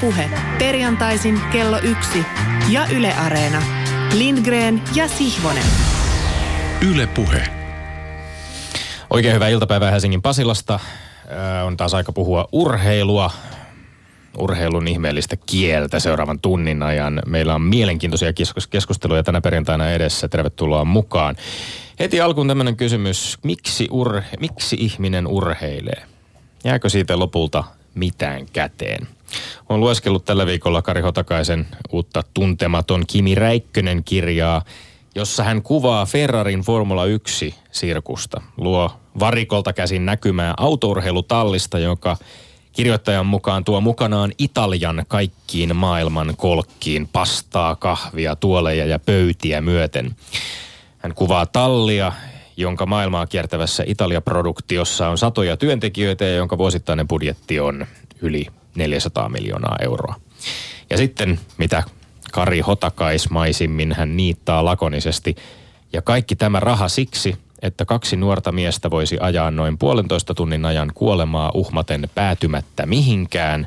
Puhe. Perjantaisin kello yksi ja Yle Areena. Lindgren ja Sihvonen. Yle Puhe. Oikein hyvää iltapäivää Helsingin Pasilasta. Öö, on taas aika puhua urheilua, urheilun ihmeellistä kieltä seuraavan tunnin ajan. Meillä on mielenkiintoisia keskusteluja tänä perjantaina edessä. Tervetuloa mukaan. Heti alkuun tämmöinen kysymys. Miksi, urhe, miksi ihminen urheilee? Jääkö siitä lopulta mitään käteen? Olen lueskellut tällä viikolla Kari Hotakaisen uutta Tuntematon Kimi Räikkönen kirjaa, jossa hän kuvaa Ferrarin Formula 1-sirkusta. Luo varikolta käsin näkymää autourheilutallista, joka kirjoittajan mukaan tuo mukanaan Italian kaikkiin maailman kolkkiin pastaa, kahvia, tuoleja ja pöytiä myöten. Hän kuvaa tallia, jonka maailmaa kiertävässä Italia-produktiossa on satoja työntekijöitä ja jonka vuosittainen budjetti on yli 400 miljoonaa euroa. Ja sitten, mitä Kari Hotakaismaisimmin hän niittaa lakonisesti. Ja kaikki tämä raha siksi, että kaksi nuorta miestä voisi ajaa noin puolentoista tunnin ajan kuolemaa uhmaten päätymättä mihinkään,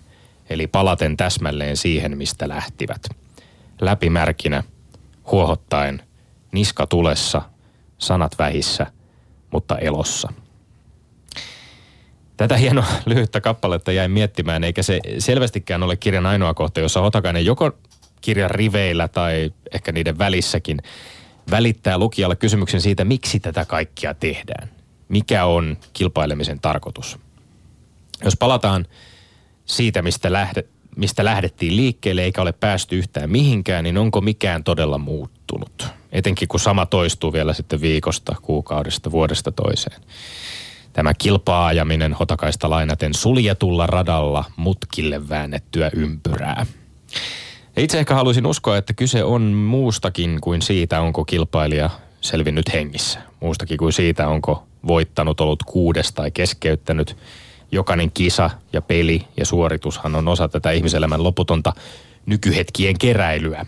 eli palaten täsmälleen siihen, mistä lähtivät. Läpimärkinä, huohottaen, niska tulessa, sanat vähissä, mutta elossa. Tätä hienoa lyhyttä kappaletta jäin miettimään, eikä se selvästikään ole kirjan ainoa kohta, jossa Hotakainen joko kirjan riveillä tai ehkä niiden välissäkin välittää lukijalle kysymyksen siitä, miksi tätä kaikkia tehdään. Mikä on kilpailemisen tarkoitus? Jos palataan siitä, mistä, lähde, mistä lähdettiin liikkeelle eikä ole päästy yhtään mihinkään, niin onko mikään todella muuttunut? Etenkin kun sama toistuu vielä sitten viikosta, kuukaudesta, vuodesta toiseen. Tämä kilpaajaminen hotakaista lainaten suljetulla radalla mutkille väännettyä ympyrää. Itse ehkä haluaisin uskoa, että kyse on muustakin kuin siitä, onko kilpailija selvinnyt hengissä. Muustakin kuin siitä, onko voittanut ollut kuudes tai keskeyttänyt. Jokainen kisa ja peli ja suoritushan on osa tätä ihmiselämän loputonta nykyhetkien keräilyä,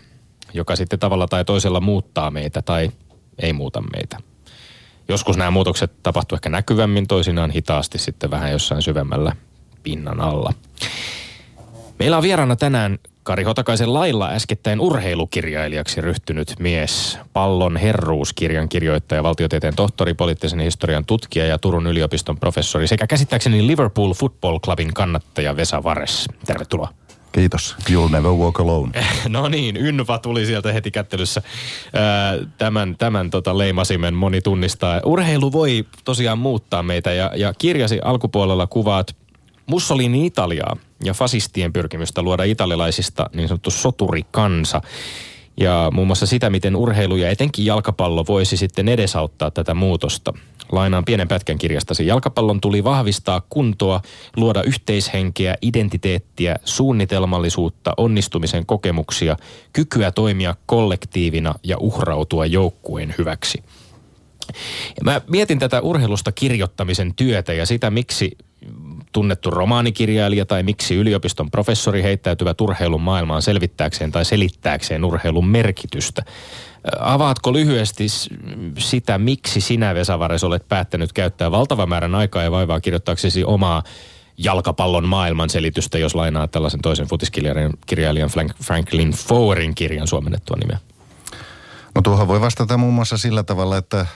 joka sitten tavalla tai toisella muuttaa meitä tai ei muuta meitä. Joskus nämä muutokset tapahtuu ehkä näkyvämmin, toisinaan hitaasti sitten vähän jossain syvemmällä pinnan alla. Meillä on vieraana tänään Kari Hotakaisen lailla äskettäin urheilukirjailijaksi ryhtynyt mies, Pallon herruuskirjan kirjoittaja, valtiotieteen tohtori, poliittisen historian tutkija ja Turun yliopiston professori sekä käsittääkseni Liverpool Football Clubin kannattaja Vesa Vares. Tervetuloa. Kiitos. You'll never walk alone. No niin, Ynva tuli sieltä heti kättelyssä. Tämän, tämän tota leimasimen moni tunnistaa. Urheilu voi tosiaan muuttaa meitä ja, ja kirjasi alkupuolella kuvaat Mussolini Italiaa ja fasistien pyrkimystä luoda italialaisista niin sanottu soturikansa. Ja muun muassa sitä, miten urheilu ja etenkin jalkapallo voisi sitten edesauttaa tätä muutosta. Lainaan pienen pätkän kirjastasi. Jalkapallon tuli vahvistaa kuntoa, luoda yhteishenkeä, identiteettiä, suunnitelmallisuutta, onnistumisen kokemuksia, kykyä toimia kollektiivina ja uhrautua joukkueen hyväksi. Mä mietin tätä urheilusta kirjoittamisen työtä ja sitä, miksi tunnettu romaanikirjailija tai miksi yliopiston professori heittäytyvät urheilun maailmaan selvittääkseen tai selittääkseen urheilun merkitystä. Avaatko lyhyesti sitä, miksi sinä Vesavares olet päättänyt käyttää valtavan määrän aikaa ja vaivaa kirjoittaaksesi omaa jalkapallon maailmanselitystä, jos lainaa tällaisen toisen futiskirjailijan Franklin Foerin kirjan suomennettua nimeä? No tuohon voi vastata muun muassa sillä tavalla, että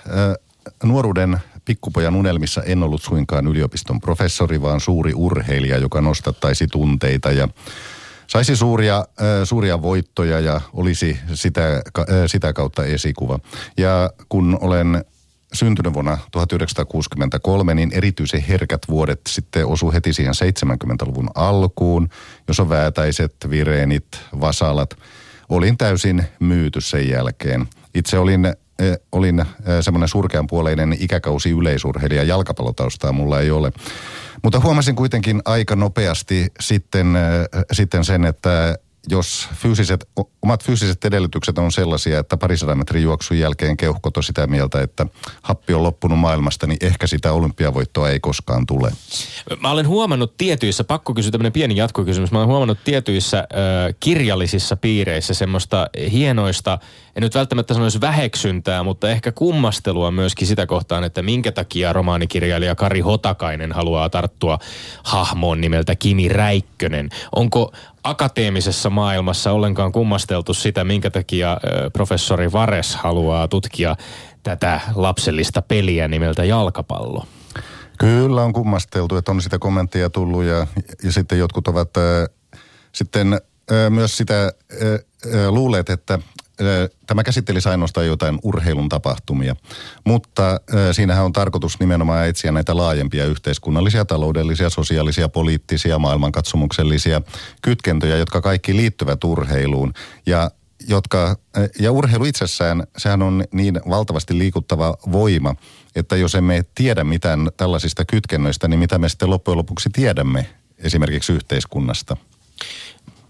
nuoruuden pikkupojan unelmissa en ollut suinkaan yliopiston professori, vaan suuri urheilija, joka nostattaisi tunteita ja saisi suuria, suuria voittoja ja olisi sitä, sitä kautta esikuva. Ja kun olen syntynyt vuonna 1963, niin erityisen herkät vuodet sitten osu heti siihen 70-luvun alkuun, jos on väätäiset, vireenit, vasalat. Olin täysin myyty sen jälkeen. Itse olin olin semmoinen surkeanpuoleinen ikäkausi yleisurheilija, jalkapallotaustaa mulla ei ole. Mutta huomasin kuitenkin aika nopeasti sitten, sitten sen, että jos fyysiset, omat fyysiset edellytykset on sellaisia, että parisadan metrin juoksun jälkeen keuhkot on sitä mieltä, että happi on loppunut maailmasta, niin ehkä sitä olympiavoittoa ei koskaan tule. Mä olen huomannut tietyissä, pakko kysyä tämmöinen pieni jatkokysymys, mä olen huomannut tietyissä ö, kirjallisissa piireissä semmoista hienoista, en nyt välttämättä sanoisi väheksyntää, mutta ehkä kummastelua myöskin sitä kohtaan, että minkä takia romaanikirjailija Kari Hotakainen haluaa tarttua hahmoon nimeltä Kimi Räikkönen. Onko akateemisessa maailmassa ollenkaan kummasteltu sitä, minkä takia professori Vares haluaa tutkia tätä lapsellista peliä nimeltä jalkapallo. Kyllä on kummasteltu, että on sitä kommenttia tullut ja, ja sitten jotkut ovat äh, sitten äh, myös sitä äh, luuleet, että tämä käsittelisi ainoastaan jotain urheilun tapahtumia, mutta siinähän on tarkoitus nimenomaan etsiä näitä laajempia yhteiskunnallisia, taloudellisia, sosiaalisia, poliittisia, maailmankatsomuksellisia kytkentöjä, jotka kaikki liittyvät urheiluun. Ja jotka, ja urheilu itsessään, sehän on niin valtavasti liikuttava voima, että jos emme tiedä mitään tällaisista kytkennöistä, niin mitä me sitten loppujen lopuksi tiedämme esimerkiksi yhteiskunnasta?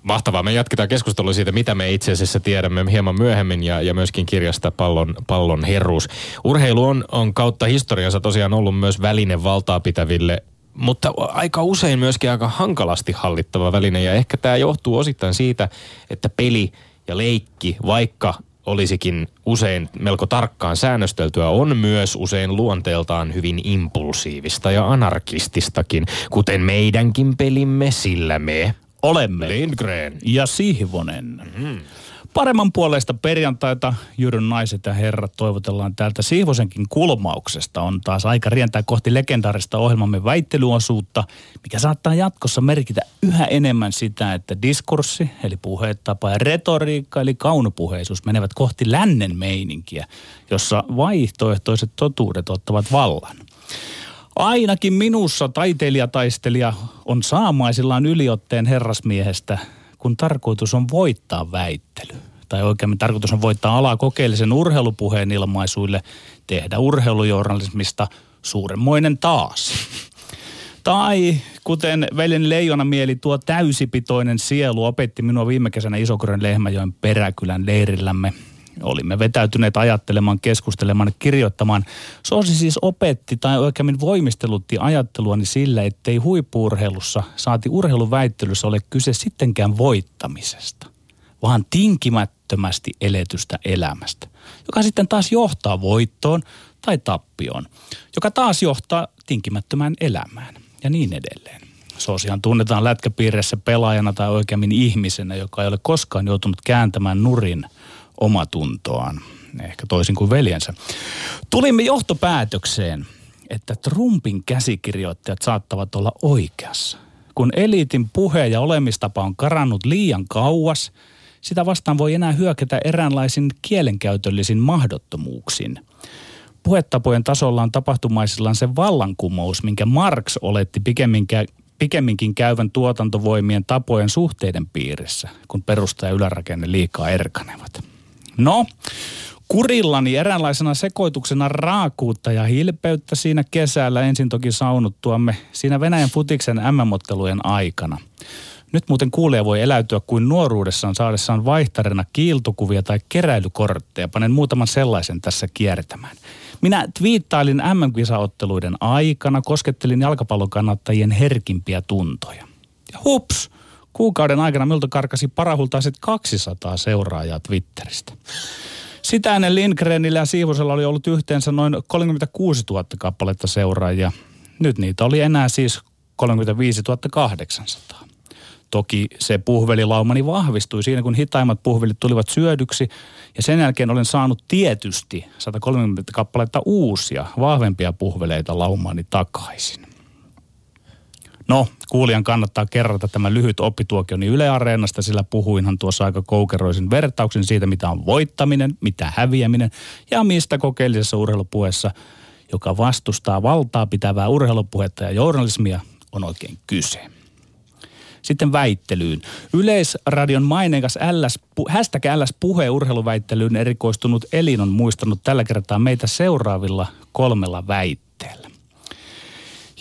Mahtavaa. Me jatketaan keskustelua siitä, mitä me itse asiassa tiedämme hieman myöhemmin ja, ja myöskin kirjasta Pallon, pallon herruus. Urheilu on, on kautta historiansa tosiaan ollut myös väline valtaa pitäville mutta aika usein myöskin aika hankalasti hallittava väline ja ehkä tämä johtuu osittain siitä, että peli ja leikki, vaikka olisikin usein melko tarkkaan säännösteltyä, on myös usein luonteeltaan hyvin impulsiivista ja anarkististakin, kuten meidänkin pelimme, sillä me olemme Lindgren ja Sihvonen. Mm-hmm. Paremman puolesta perjantaita Jyryn naiset ja herrat toivotellaan täältä Siivosenkin kulmauksesta. On taas aika rientää kohti legendaarista ohjelmamme väittelyosuutta, mikä saattaa jatkossa merkitä yhä enemmän sitä, että diskurssi, eli puhetapa ja retoriikka, eli kaunopuheisuus menevät kohti lännen meininkiä, jossa vaihtoehtoiset totuudet ottavat vallan. Ainakin minussa taiteilijataistelija on saamaisillaan yliotteen herrasmiehestä, kun tarkoitus on voittaa väittely. Tai oikeammin tarkoitus on voittaa alaa kokeellisen urheilupuheen ilmaisuille, tehdä urheilujournalismista suuremmoinen taas. Tai kuten veljen leijona mieli tuo täysipitoinen sielu opetti minua viime kesänä Isokurän Lehmäjoen peräkylän leirillämme – Olimme vetäytyneet ajattelemaan, keskustelemaan, kirjoittamaan. Soosi siis opetti tai oikeammin voimistelutti ajatteluani sillä, ettei huippuurheilussa saati urheiluväittelyssä ole kyse sittenkään voittamisesta, vaan tinkimättömästi eletystä elämästä, joka sitten taas johtaa voittoon tai tappioon, joka taas johtaa tinkimättömään elämään ja niin edelleen. Soosihan tunnetaan lätkäpiirissä pelaajana tai oikeammin ihmisenä, joka ei ole koskaan joutunut kääntämään nurin – omatuntoaan, ehkä toisin kuin veljensä. Tulimme johtopäätökseen, että Trumpin käsikirjoittajat saattavat olla oikeassa. Kun eliitin puhe ja olemistapa on karannut liian kauas, sitä vastaan voi enää hyökätä eräänlaisin kielenkäytöllisin mahdottomuuksin. Puhetapojen tasolla on tapahtumaisillaan se vallankumous, minkä Marx oletti pikemminkin, pikemminkin käyvän tuotantovoimien tapojen suhteiden piirissä, kun perusta ja ylärakenne liikaa erkanevat. No, kurillani eräänlaisena sekoituksena raakuutta ja hilpeyttä siinä kesällä ensin toki saunuttuamme siinä Venäjän futiksen MM-ottelujen aikana. Nyt muuten kuulija voi eläytyä kuin nuoruudessaan saadessaan vaihtarina kiiltokuvia tai keräilykortteja. Panen muutaman sellaisen tässä kiertämään. Minä twiittailin MM-kisaotteluiden aikana, koskettelin jalkapallokannattajien herkimpiä tuntoja. Ja hups, Kuukauden aikana minulta karkasi parahultaiset 200 seuraajaa Twitteristä. Sitä ennen Lindgrenillä ja Siivosella oli ollut yhteensä noin 36 000 kappaletta seuraajia. Nyt niitä oli enää siis 35 800. Toki se puhvelilaumani vahvistui siinä, kun hitaimmat puhvelit tulivat syödyksi. Ja sen jälkeen olen saanut tietysti 130 kappaletta uusia, vahvempia puhveleita laumaani takaisin. No, kuulijan kannattaa kerrata tämä lyhyt oppituokioni Yle Areenasta, sillä puhuinhan tuossa aika koukeroisin vertauksen siitä, mitä on voittaminen, mitä häviäminen ja mistä kokeellisessa urheilupuheessa, joka vastustaa valtaa pitävää urheilupuhetta ja journalismia, on oikein kyse. Sitten väittelyyn. Yleisradion maineikas LS, hashtag LS puhe urheiluväittelyyn erikoistunut Elin on muistanut tällä kertaa meitä seuraavilla kolmella väitteellä.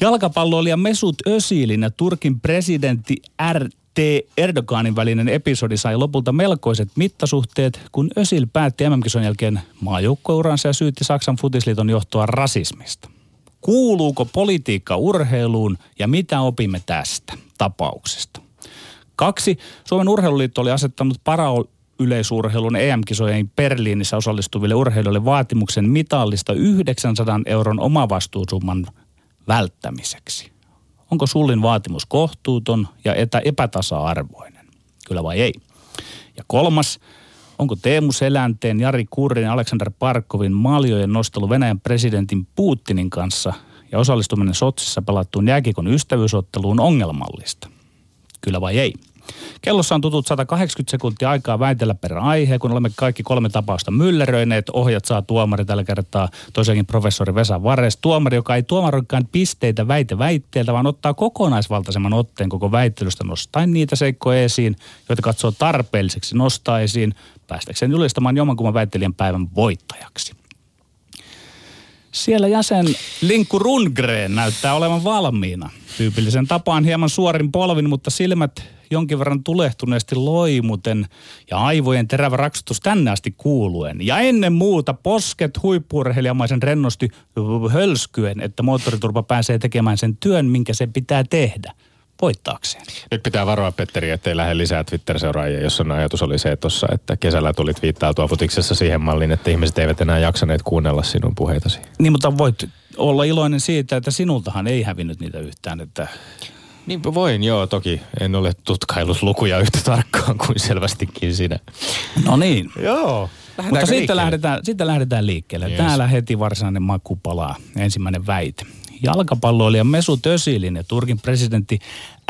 Jalkapalloilija Mesut Özilin ja Turkin presidentti RT Erdoganin välinen episodi sai lopulta melkoiset mittasuhteet, kun Özil päätti mm jälkeen maajoukkueuransa ja syytti Saksan futisliiton johtoa rasismista. Kuuluuko politiikka urheiluun ja mitä opimme tästä tapauksesta? Kaksi. Suomen urheiluliitto oli asettanut para- yleisurheilun EM-kisojen Berliinissä osallistuville urheilijoille vaatimuksen mitallista 900 euron omavastuusumman välttämiseksi? Onko sullin vaatimus kohtuuton ja etä, epätasa-arvoinen? Kyllä vai ei? Ja kolmas, onko Teemu Selänteen, Jari Kurrin ja Aleksander Parkovin maljojen nostelu Venäjän presidentin Putinin kanssa ja osallistuminen Sotsissa pelattuun jääkikon ystävyysotteluun ongelmallista? Kyllä vai ei? Kellossa on tutut 180 sekuntia aikaa väitellä per aihe, kun olemme kaikki kolme tapausta mylleröineet. Ohjat saa tuomari tällä kertaa tosiaankin professori Vesa Vares. Tuomari, joka ei tuomaroikaan pisteitä väite väitteeltä, vaan ottaa kokonaisvaltaisemman otteen koko väittelystä nostaen niitä seikkoja esiin, joita katsoo tarpeelliseksi nostaa esiin, päästäkseen julistamaan jommankumman väittelijän päivän voittajaksi. Siellä jäsen Linkku Rundgren näyttää olevan valmiina. Tyypillisen tapaan hieman suorin polvin, mutta silmät jonkin verran tulehtuneesti loimuten ja aivojen terävä raksutus tänne asti kuuluen. Ja ennen muuta posket huippurheilijamaisen rennosti hölskyen, että moottoriturva pääsee tekemään sen työn, minkä se pitää tehdä voittaakseen. Nyt pitää varoa, Petteri, ettei lähde lisää Twitter-seuraajia, jos on ajatus oli se tossa, että kesällä tulit viittailtua futiksessa siihen malliin, että ihmiset eivät enää jaksaneet kuunnella sinun puheitasi. Niin, mutta voit olla iloinen siitä, että sinultahan ei hävinnyt niitä yhtään, että niin voin, joo, toki. En ole tutkaillut lukuja yhtä tarkkaan kuin selvästikin sinä. No niin. joo. Mutta sitten lähdetään, sitten lähdetään liikkeelle. Yes. Täällä heti varsinainen maku palaa. Ensimmäinen väite. Jalkapalloilija Mesut Özilin ja Turkin presidentti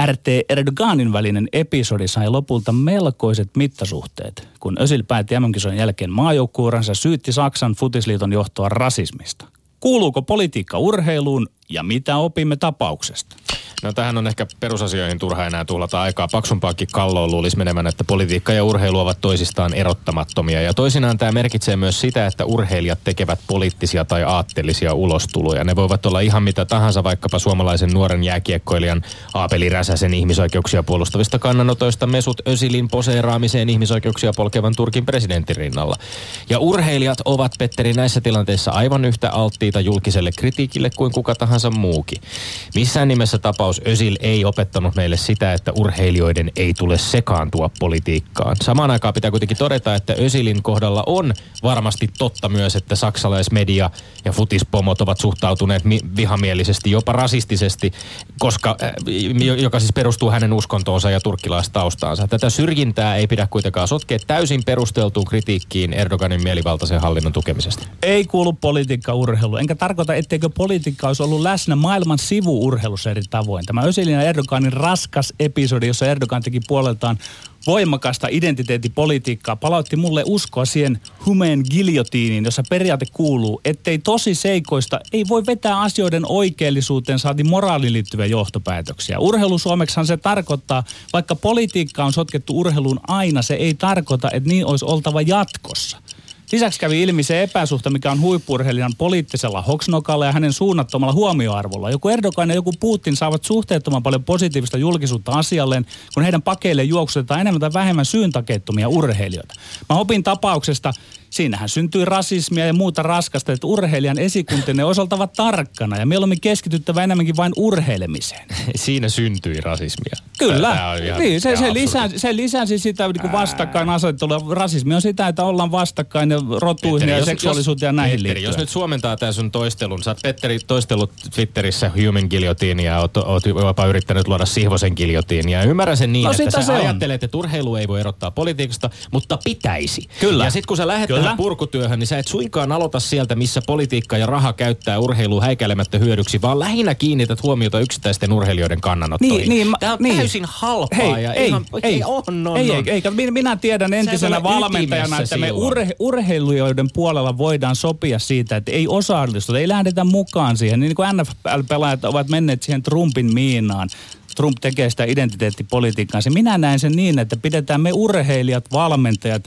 RT Erdoganin välinen episodi sai lopulta melkoiset mittasuhteet, kun Özil päätti mm jälkeen maajoukkuuransa syytti Saksan futisliiton johtoa rasismista. Kuuluuko politiikka urheiluun ja mitä opimme tapauksesta? No tähän on ehkä perusasioihin turha enää tuhlata aikaa. Paksumpaakin kalloon luulisi menemään, että politiikka ja urheilu ovat toisistaan erottamattomia. Ja toisinaan tämä merkitsee myös sitä, että urheilijat tekevät poliittisia tai aatteellisia ulostuloja. Ne voivat olla ihan mitä tahansa, vaikkapa suomalaisen nuoren jääkiekkoilijan Aapeli Räsäsen ihmisoikeuksia puolustavista kannanotoista Mesut Ösilin poseeraamiseen ihmisoikeuksia polkevan Turkin presidentin rinnalla. Ja urheilijat ovat, Petteri, näissä tilanteissa aivan yhtä alttiita julkiselle kritiikille kuin kuka tahansa muukin. Missään nimessä tapa tapaus Ösil ei opettanut meille sitä, että urheilijoiden ei tule sekaantua politiikkaan. Samaan aikaan pitää kuitenkin todeta, että Ösilin kohdalla on varmasti totta myös, että saksalaismedia ja futispomot ovat suhtautuneet mi- vihamielisesti, jopa rasistisesti, koska, äh, joka siis perustuu hänen uskontoonsa ja turkkilaistaustaansa. Tätä syrjintää ei pidä kuitenkaan sotkea täysin perusteltuun kritiikkiin Erdoganin mielivaltaisen hallinnon tukemisesta. Ei kuulu politiikka urheilu. Enkä tarkoita, etteikö politiikka olisi ollut läsnä maailman sivuurheilussa eri tavoin. Tämä Ösilin ja Erdoganin raskas episodi, jossa Erdogan teki puoleltaan voimakasta identiteettipolitiikkaa, palautti mulle uskoa siihen humeen giljotiiniin, jossa periaate kuuluu, ettei tosi seikoista ei voi vetää asioiden oikeellisuuteen saati moraaliin liittyviä johtopäätöksiä. Urheilu Suomeksihan se tarkoittaa, vaikka politiikka on sotkettu urheiluun aina, se ei tarkoita, että niin olisi oltava jatkossa. Lisäksi kävi ilmi se epäsuhta, mikä on huippurheilijan poliittisella hoksnokalla ja hänen suunnattomalla huomioarvolla. Joku Erdogan ja joku Putin saavat suhteettoman paljon positiivista julkisuutta asialleen, kun heidän pakeille juoksutetaan enemmän tai vähemmän syyntakeettomia urheilijoita. Mä opin tapauksesta, siinähän syntyy rasismia ja muuta raskasta, että urheilijan esikuntinen osaltava tarkkana ja mieluummin keskityttävä enemmänkin vain urheilemiseen. Siinä syntyi rasismia. Kyllä. Niin, se, se, lisää, se lisäsi sitä niin vastakkain asettelua. Rasismi on sitä, että ollaan vastakkain ja rotuihin Petteri, ja seksuaalisuuteen ja näihin Petteri, liittyen. jos nyt suomentaa tämä sun toistelun, sä oot Petteri toistellut Twitterissä human guillotine ja oot, oot jopa yrittänyt luoda Sihvosen guillotine ja ymmärrän sen niin, no, että sä se ajattelet, että urheilu ei voi erottaa politiikasta, mutta pitäisi. Kyllä. Ja sitten kun sä lähdet tähän purkutyöhön, niin sä et suinkaan aloita sieltä, missä politiikka ja raha käyttää urheilua häikäilemättä hyödyksi, vaan lähinnä kiinnität huomiota yksittäisten urheilijoiden kannanottoihin. Niin, niin, Tämä on niin. täysin halpaa Hei, ja ei, ihan, ei, on, on, ei, on. ei, ei, minä, minä tiedän entisenä valmentajana, että me urhe, urheilijoiden puolella voidaan sopia siitä, että ei osallistuta, ei lähdetä mukaan siihen. Niin kuin NFL-pelaajat ovat menneet siihen Trumpin miinaan. Trump tekee sitä identiteettipolitiikkaansa. Minä näen sen niin, että pidetään me urheilijat, valmentajat,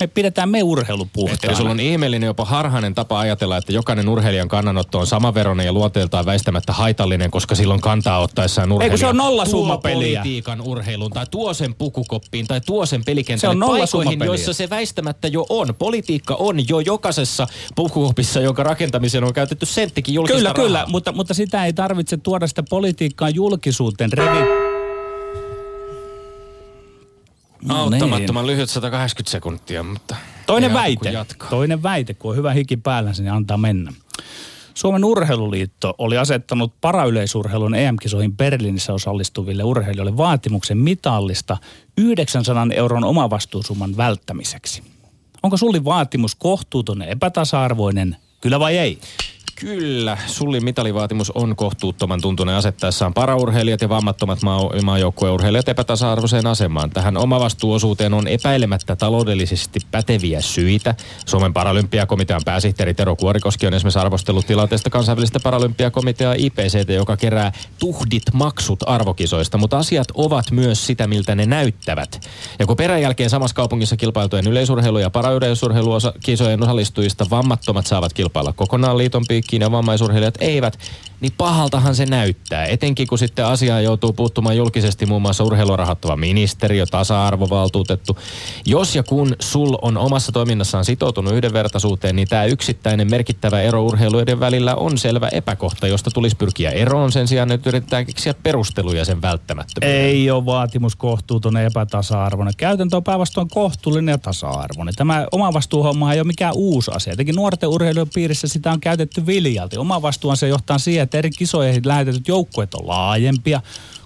me pidetään me urheilu puhtaana. sulla on ihmeellinen jopa harhainen tapa ajatella, että jokainen urheilijan kannanotto on samaveroinen ja luonteeltaan väistämättä haitallinen, koska silloin kantaa ottaessaan urheilija. Eikö se on nolla tuo politiikan urheiluun tai tuo sen pukukoppiin tai tuo sen pelikentälle se on paikoihin, joissa se väistämättä jo on. Politiikka on jo jokaisessa pukukopissa, jonka rakentamiseen on käytetty senttikin julkista Kyllä, rahaa. kyllä, mutta, mutta sitä ei tarvitse tuoda sitä politiikkaa julkisuuteen. Revi Auttamattoman niin. lyhyt 180 sekuntia, mutta... Toinen väite. Toinen väite, kun on hyvä hiki päällä, niin antaa mennä. Suomen urheiluliitto oli asettanut parayleisurheilun EM-kisoihin Berliinissä osallistuville urheilijoille vaatimuksen mitallista 900 euron omavastuusumman välttämiseksi. Onko sulli vaatimus kohtuuton ja epätasa-arvoinen, kyllä vai ei? Kyllä, sullin mitalivaatimus on kohtuuttoman tuntunen asettaessaan paraurheilijat ja vammattomat maa- maajoukkueurheilijat epätasa-arvoiseen asemaan. Tähän omavastuuosuuteen on epäilemättä taloudellisesti päteviä syitä. Suomen paralympiakomitean pääsihteeri Tero Kuorikoski on esimerkiksi arvostellut tilanteesta kansainvälistä paralympiakomiteaa IPCT, joka kerää tuhdit maksut arvokisoista, mutta asiat ovat myös sitä, miltä ne näyttävät. Ja kun perän jälkeen samassa kaupungissa kilpailtujen yleisurheilu- ja parayleisurheilukisojen osallistujista vammattomat saavat kilpailla kokonaan liiton piikkiin ja vammaisurheilijat eivät, niin pahaltahan se näyttää. Etenkin kun sitten asiaa joutuu puuttumaan julkisesti muun muassa urheilua rahoittava ministeriö, tasa-arvovaltuutettu. Jos ja kun sul on omassa toiminnassaan sitoutunut yhdenvertaisuuteen, niin tämä yksittäinen merkittävä ero urheiluiden välillä on selvä epäkohta, josta tulisi pyrkiä eroon sen sijaan, että yritetään keksiä perusteluja sen välttämättömyyteen. Ei ole vaatimus kohtuuton epätasa-arvoinen. Käytäntö on päinvastoin kohtuullinen ja tasa-arvoinen. Tämä omavastuuhomma ei ole mikään uusi asia. Etenkin nuorten urheilijoiden piirissä sitä on käytetty viljalti. Omavastuuhan se johtaa siihen, että eri kisoihin lähetetyt joukkueet on laajempia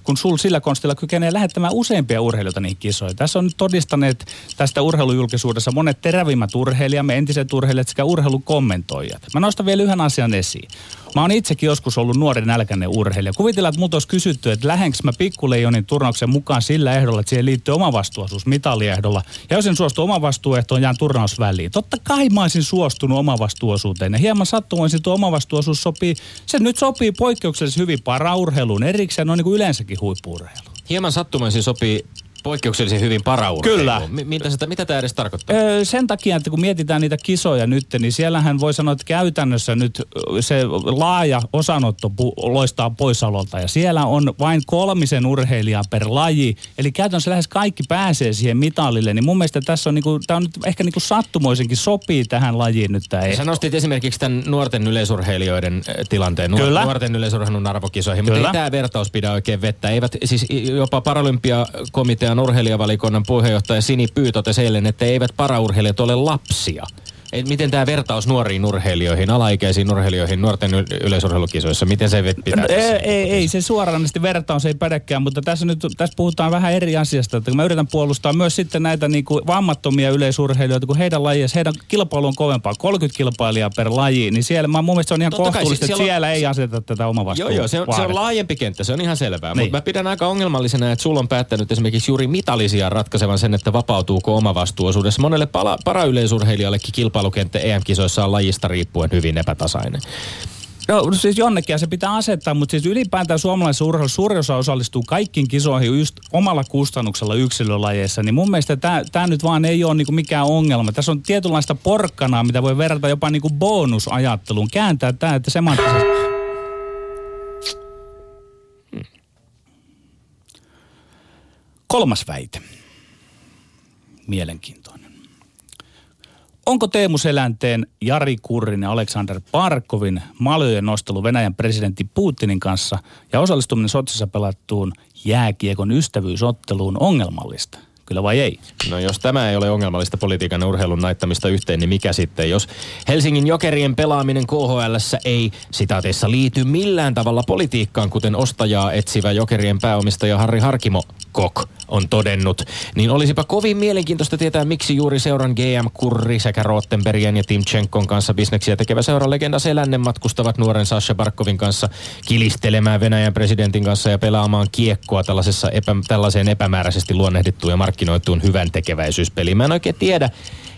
kun sul sillä konstilla kykenee lähettämään useampia urheilijoita niihin kisoihin. Tässä on todistaneet tästä urheilujulkisuudessa monet terävimmät urheilijamme, entiset urheilijat sekä urheilukommentoijat. Mä nostan vielä yhden asian esiin. Mä oon itsekin joskus ollut nuori nälkäinen urheilija. Kuvitellaan, että mut olisi kysytty, että lähdenkö mä pikkuleijonin turnauksen mukaan sillä ehdolla, että siihen liittyy omavastuosuus mitaliehdolla. Ja jos en suostu omavastuuehtoon, jään turnausväliin. Totta kai mä olisin suostunut omavastuosuuteen. Ja hieman sattumoisin tuo omavastuosuus sopii, se nyt sopii poikkeuksellisesti hyvin paraurheiluun erikseen, noin niin kuin yleensäkin huippuurheiluun. Hieman sattumaisin sopii poikkeuksellisen hyvin paraurheiluun. Kyllä. M- mitä, sitä, mitä tämä edes tarkoittaa? Öö, sen takia, että kun mietitään niitä kisoja nyt, niin siellähän voi sanoa, että käytännössä nyt se laaja osanotto pu- loistaa poissaololta. Ja siellä on vain kolmisen urheilijaa per laji. Eli käytännössä lähes kaikki pääsee siihen mitalille. Niin mun mielestä tässä on, niinku, tää on nyt ehkä niinku sattumoisinkin sopii tähän lajiin nyt tämä Sä nostit esimerkiksi tämän nuorten yleisurheilijoiden tilanteen, nuor- Kyllä. nuorten yleisurheilun arvokisoihin, mutta Kyllä. ei tämä vertaus pidä oikein vettä. Eivät, siis jopa Paralympiakomitean urheilijavalikonnan puheenjohtaja Sini Pyy totesi eilen, että eivät paraurheilijat ole lapsia. Et miten tämä vertaus nuoriin urheilijoihin, alaikäisiin urheilijoihin nuorten yleisurheilukisoissa, miten se pitää No, ei, ei, ei, se suoranaisesti vertaus ei pädekään, mutta tässä nyt tässä puhutaan vähän eri asiasta. Että kun mä yritän puolustaa myös sitten näitä niin kuin vammattomia yleisurheilijoita, kun heidän lajissa, heidän kilpailu on kovempaa, 30 kilpailijaa per laji, niin siellä mä, mun mielestä se on ihan Totta kai, kohtuullista, siis että siellä siellä, on- ei aseteta tätä omavastuun Joo, joo, se on, se on laajempi kenttä, se on ihan selvää. Niin. Mutta mä pidän aika ongelmallisena, että sulla on päättänyt esimerkiksi juuri mitalisia ratkaisevan sen, että vapautuuko omavastuuosuudessa. Monelle pala, parayleisurheilijallekin kilpailukenttä EM-kisoissa on lajista riippuen hyvin epätasainen. Joo, siis jonnekin se pitää asettaa, mutta siis ylipäätään suomalaisessa urheilussa suurin osa osallistuu kaikkiin kisoihin just omalla kustannuksella yksilölajeissa, niin mun mielestä tämä nyt vaan ei ole niinku mikään ongelma. Tässä on tietynlaista porkkanaa, mitä voi verrata jopa niinku bonusajatteluun. Kääntää tämä, että semanttisesti... Kolmas väite. Mielenkiintoinen. Onko Teemu Selänteen, Jari Kurrin ja Aleksander Parkovin maljojen nostelu Venäjän presidentti Putinin kanssa ja osallistuminen Sotsissa pelattuun jääkiekon ystävyysotteluun ongelmallista? Kyllä vai ei? No jos tämä ei ole ongelmallista politiikan ja urheilun naittamista yhteen, niin mikä sitten? Jos Helsingin jokerien pelaaminen KHLssä ei sitaateissa liity millään tavalla politiikkaan, kuten ostajaa etsivä jokerien pääomistaja Harri Harkimo Kok on todennut, niin olisipa kovin mielenkiintoista tietää, miksi juuri seuran GM Kurri sekä Rottenbergien ja Timchenkon kanssa bisneksiä tekevä seuran legenda Selänne matkustavat nuoren Sasha Barkovin kanssa kilistelemään Venäjän presidentin kanssa ja pelaamaan kiekkoa tällaisessa epä, tällaiseen epämääräisesti luonnehdittuun ja markkinoituun hyvän tekeväisyyspeliin. Mä en oikein tiedä,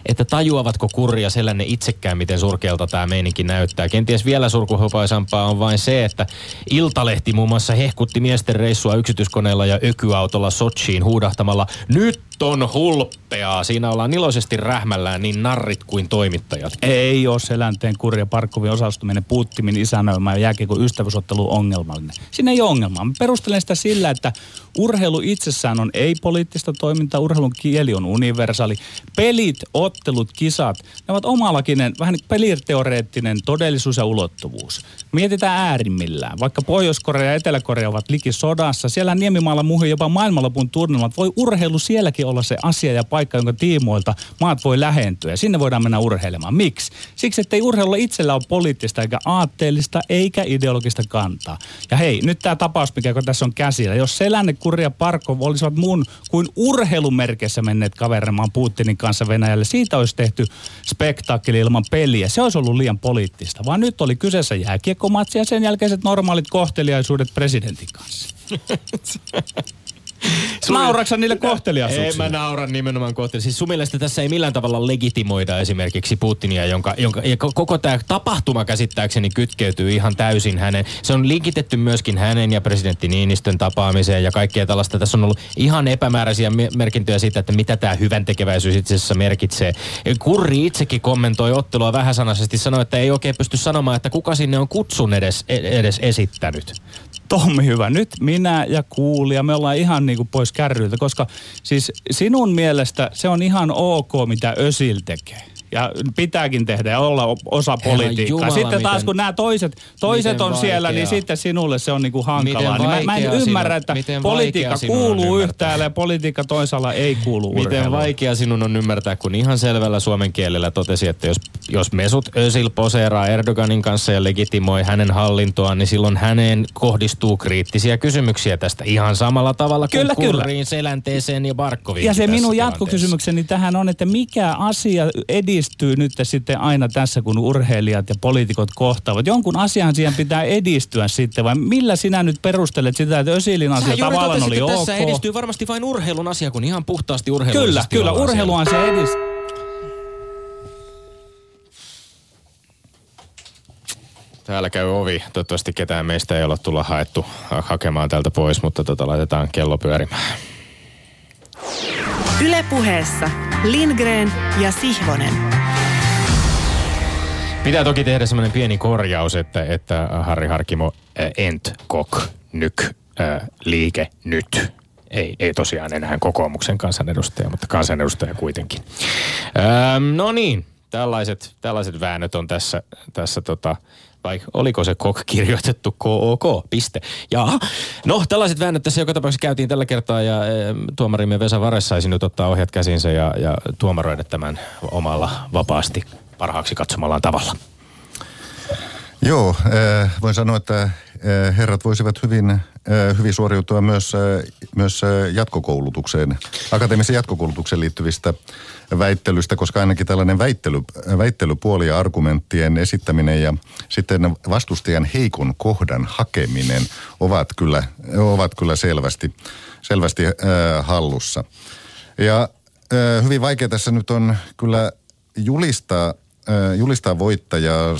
että tajuavatko Kurri ja Selänne itsekään, miten surkealta tämä meininki näyttää. Kenties vielä surkuhopaisampaa on vain se, että Iltalehti muun muassa hehkutti miesten reissua yksityiskoneella ja ökyautolla Sochiin huudahtamalla nyt on hulppeaa. Siinä ollaan iloisesti rähmällään niin narrit kuin toimittajat. Ei ole Selänteen Kurri ja Parkovin osallistuminen Puttimin isännöimään jääkiekon ystävyysotteluun ongelmallinen. Siinä ei ole ongelmaa. Mä perustelen sitä sillä, että urheilu itsessään on ei-poliittista toimintaa, urheilun kieli on universaali. Pelit, ottelut, kisat, ne ovat omalakinen, vähän niin peliteoreettinen todellisuus ja ulottuvuus. Mietitään äärimmillään. Vaikka Pohjois-Korea ja Etelä-Korea ovat liki sodassa, siellä Niemimaalla muihin jopa maailmanlopun turnelmat. Voi urheilu sielläkin olla se asia ja paikka, jonka tiimoilta maat voi lähentyä. Sinne voidaan mennä urheilemaan. Miksi? Siksi, että ei urheilulla itsellä ole poliittista eikä aatteellista eikä ideologista kantaa. Ja hei, nyt tämä tapaus, mikä tässä on käsillä. Jos Selänne, Kuri ja Parko olisivat muun kuin urheilumerkeissä menneet kaverimaan Putinin kanssa Venäjälle, siitä olisi tehty spektaakkeli ilman peliä. Se olisi ollut liian poliittista. Vaan nyt oli kyseessä jääkiekkomatsi ja sen jälkeiset normaalit kohteliaisuudet presidentin kanssa. Nauraksa niille kohteliaisuuksille? Ei mä nauran nimenomaan kohteliaisuuksille. Siis sun mielestä tässä ei millään tavalla legitimoida esimerkiksi Putinia, jonka, jonka ja koko tämä tapahtuma käsittääkseni kytkeytyy ihan täysin hänen. Se on linkitetty myöskin hänen ja presidentti Niinistön tapaamiseen ja kaikkea tällaista. Tässä on ollut ihan epämääräisiä merkintöjä siitä, että mitä tämä hyvän tekeväisyys itse asiassa merkitsee. Kurri itsekin kommentoi ottelua vähäsanaisesti, sanoi, että ei oikein pysty sanomaan, että kuka sinne on kutsun edes, edes esittänyt. Tommi hyvä, nyt minä ja kuulija, me ollaan ihan niin kuin pois kärryiltä, koska siis sinun mielestä se on ihan ok, mitä Ösil tekee ja pitääkin tehdä ja olla osa politiikkaa. Jumala, sitten taas miten, kun nämä toiset, toiset on vaikea. siellä, niin sitten sinulle se on niinku hankalaa. Niin mä, mä en ymmärrä, että politiikka kuuluu yhtäällä ja politiikka toisaalla ei kuulu Miten urheiluun. vaikea sinun on ymmärtää, kun ihan selvällä suomen kielellä totesi, että jos, jos Mesut Özil poseeraa Erdoganin kanssa ja legitimoi hänen hallintoaan, niin silloin häneen kohdistuu kriittisiä kysymyksiä tästä ihan samalla tavalla kuin kyllä, Kurriin, Selänteeseen ja Barkoviin. Ja se minun jatkokysymykseni tähän on, että mikä asia edi edistyy nyt sitten aina tässä, kun urheilijat ja poliitikot kohtaavat? Jonkun asian siihen pitää edistyä sitten, vai millä sinä nyt perustelet sitä, että Ösilin asia Sä tavallaan oli ok? tässä edistyy varmasti vain urheilun asia, kun ihan puhtaasti urheilu. Kyllä, kyllä, urheiluaan se edistyy. Täällä käy ovi. Toivottavasti ketään meistä ei ole tulla haettu hakemaan tältä pois, mutta tota, laitetaan kello pyörimään. Ylepuheessa Lindgren ja Sihvonen. Pitää toki tehdä semmoinen pieni korjaus, että, että Harri Harkimo äh, ent kok nyk äh, liike nyt. Ei, ei tosiaan enää kokoomuksen kansanedustaja, mutta kansanedustaja kuitenkin. Ähm, no niin, tällaiset, tällaiset väännöt on tässä, tässä tota, vai oliko se kok kirjoitettu KOK, piste. Ja no, tällaiset väännöt tässä joka tapauksessa käytiin tällä kertaa ja e, tuomarimme Vesa Vares saisi nyt ottaa ohjat käsinsä ja, ja tuomaroida tämän omalla vapaasti parhaaksi katsomallaan tavalla. Joo, äh, voin sanoa, että äh, herrat voisivat hyvin, äh, hyvin suoriutua myös, myös jatkokoulutukseen, akateemisen jatkokoulutukseen liittyvistä väittelystä, koska ainakin tällainen väittely, väittelypuoli ja argumenttien esittäminen ja sitten vastustajan heikon kohdan hakeminen ovat kyllä, ovat kyllä selvästi, selvästi hallussa. Ja hyvin vaikea tässä nyt on kyllä julistaa, julistaa voittajaa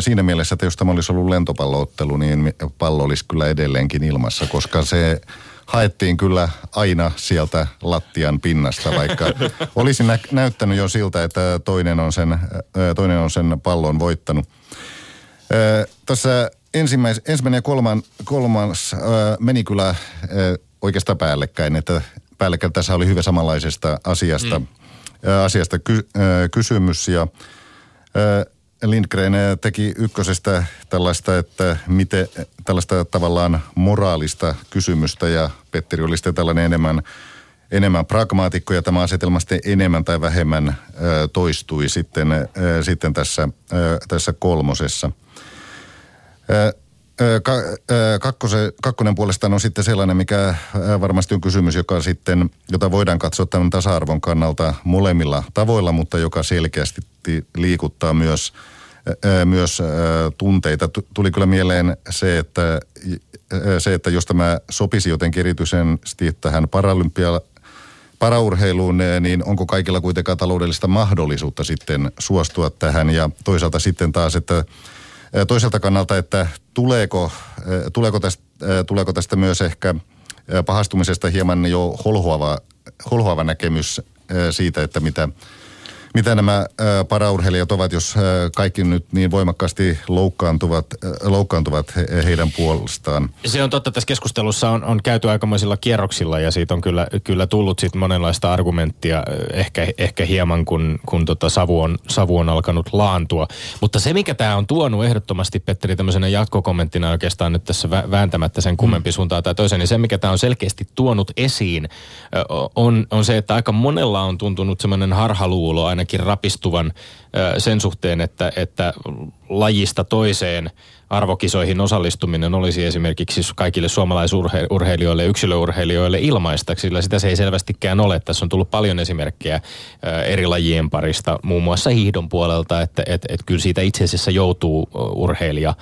siinä mielessä, että jos tämä olisi ollut lentopalloottelu, niin pallo olisi kyllä edelleenkin ilmassa, koska se haettiin kyllä aina sieltä lattian pinnasta, vaikka olisi nä- näyttänyt jo siltä, että toinen on sen, toinen on sen pallon voittanut. Tässä ensimmäis, ensimmäinen ja kolman, kolmas meni kyllä oikeastaan päällekkäin, että päällekkäin tässä oli hyvin samanlaisesta asiasta, mm. asiasta ky, kysymys ja Lindgren teki ykkösestä tällaista, että miten, tällaista tavallaan moraalista kysymystä ja Petteri oli sitten tällainen enemmän, enemmän pragmaatikko ja tämä asetelma sitten enemmän tai vähemmän ö, toistui sitten, ö, sitten tässä, ö, tässä kolmosessa. Ö, kakkose, kakkonen puolestaan on sitten sellainen, mikä varmasti on kysymys, joka sitten, jota voidaan katsoa tämän tasa-arvon kannalta molemmilla tavoilla, mutta joka selkeästi liikuttaa myös, myös tunteita. Tuli kyllä mieleen se, että, se, että jos tämä sopisi jotenkin erityisesti tähän paralympia paraurheiluun, niin onko kaikilla kuitenkaan taloudellista mahdollisuutta sitten suostua tähän ja toisaalta sitten taas, että toiselta kannalta, että tuleeko, tuleeko, tästä, tuleeko tästä myös ehkä pahastumisesta hieman jo holhoava, holhoava näkemys siitä, että mitä, mitä nämä paraurheilijat ovat, jos kaikki nyt niin voimakkaasti loukkaantuvat, loukkaantuvat he, heidän puolestaan? Se on totta, tässä keskustelussa on, on käyty aikamoisilla kierroksilla ja siitä on kyllä, kyllä tullut sitten monenlaista argumenttia, ehkä, ehkä hieman kun, kun tota savu, on, savu on alkanut laantua. Mutta se, mikä tämä on tuonut ehdottomasti, Petteri, tämmöisenä jatkokommenttina oikeastaan nyt tässä vääntämättä sen kummempi suuntaan tai toiseen, niin se, mikä tämä on selkeästi tuonut esiin, on, on se, että aika monella on tuntunut semmoinen harhaluulo ainakin rapistuvan sen suhteen, että, että lajista toiseen arvokisoihin osallistuminen olisi esimerkiksi kaikille suomalaisurheilijoille ja yksilöurheilijoille ilmaista, sillä sitä se ei selvästikään ole. Tässä on tullut paljon esimerkkejä eri lajien parista, muun muassa hiihdon puolelta, että et, et kyllä siitä itse asiassa joutuu urheilija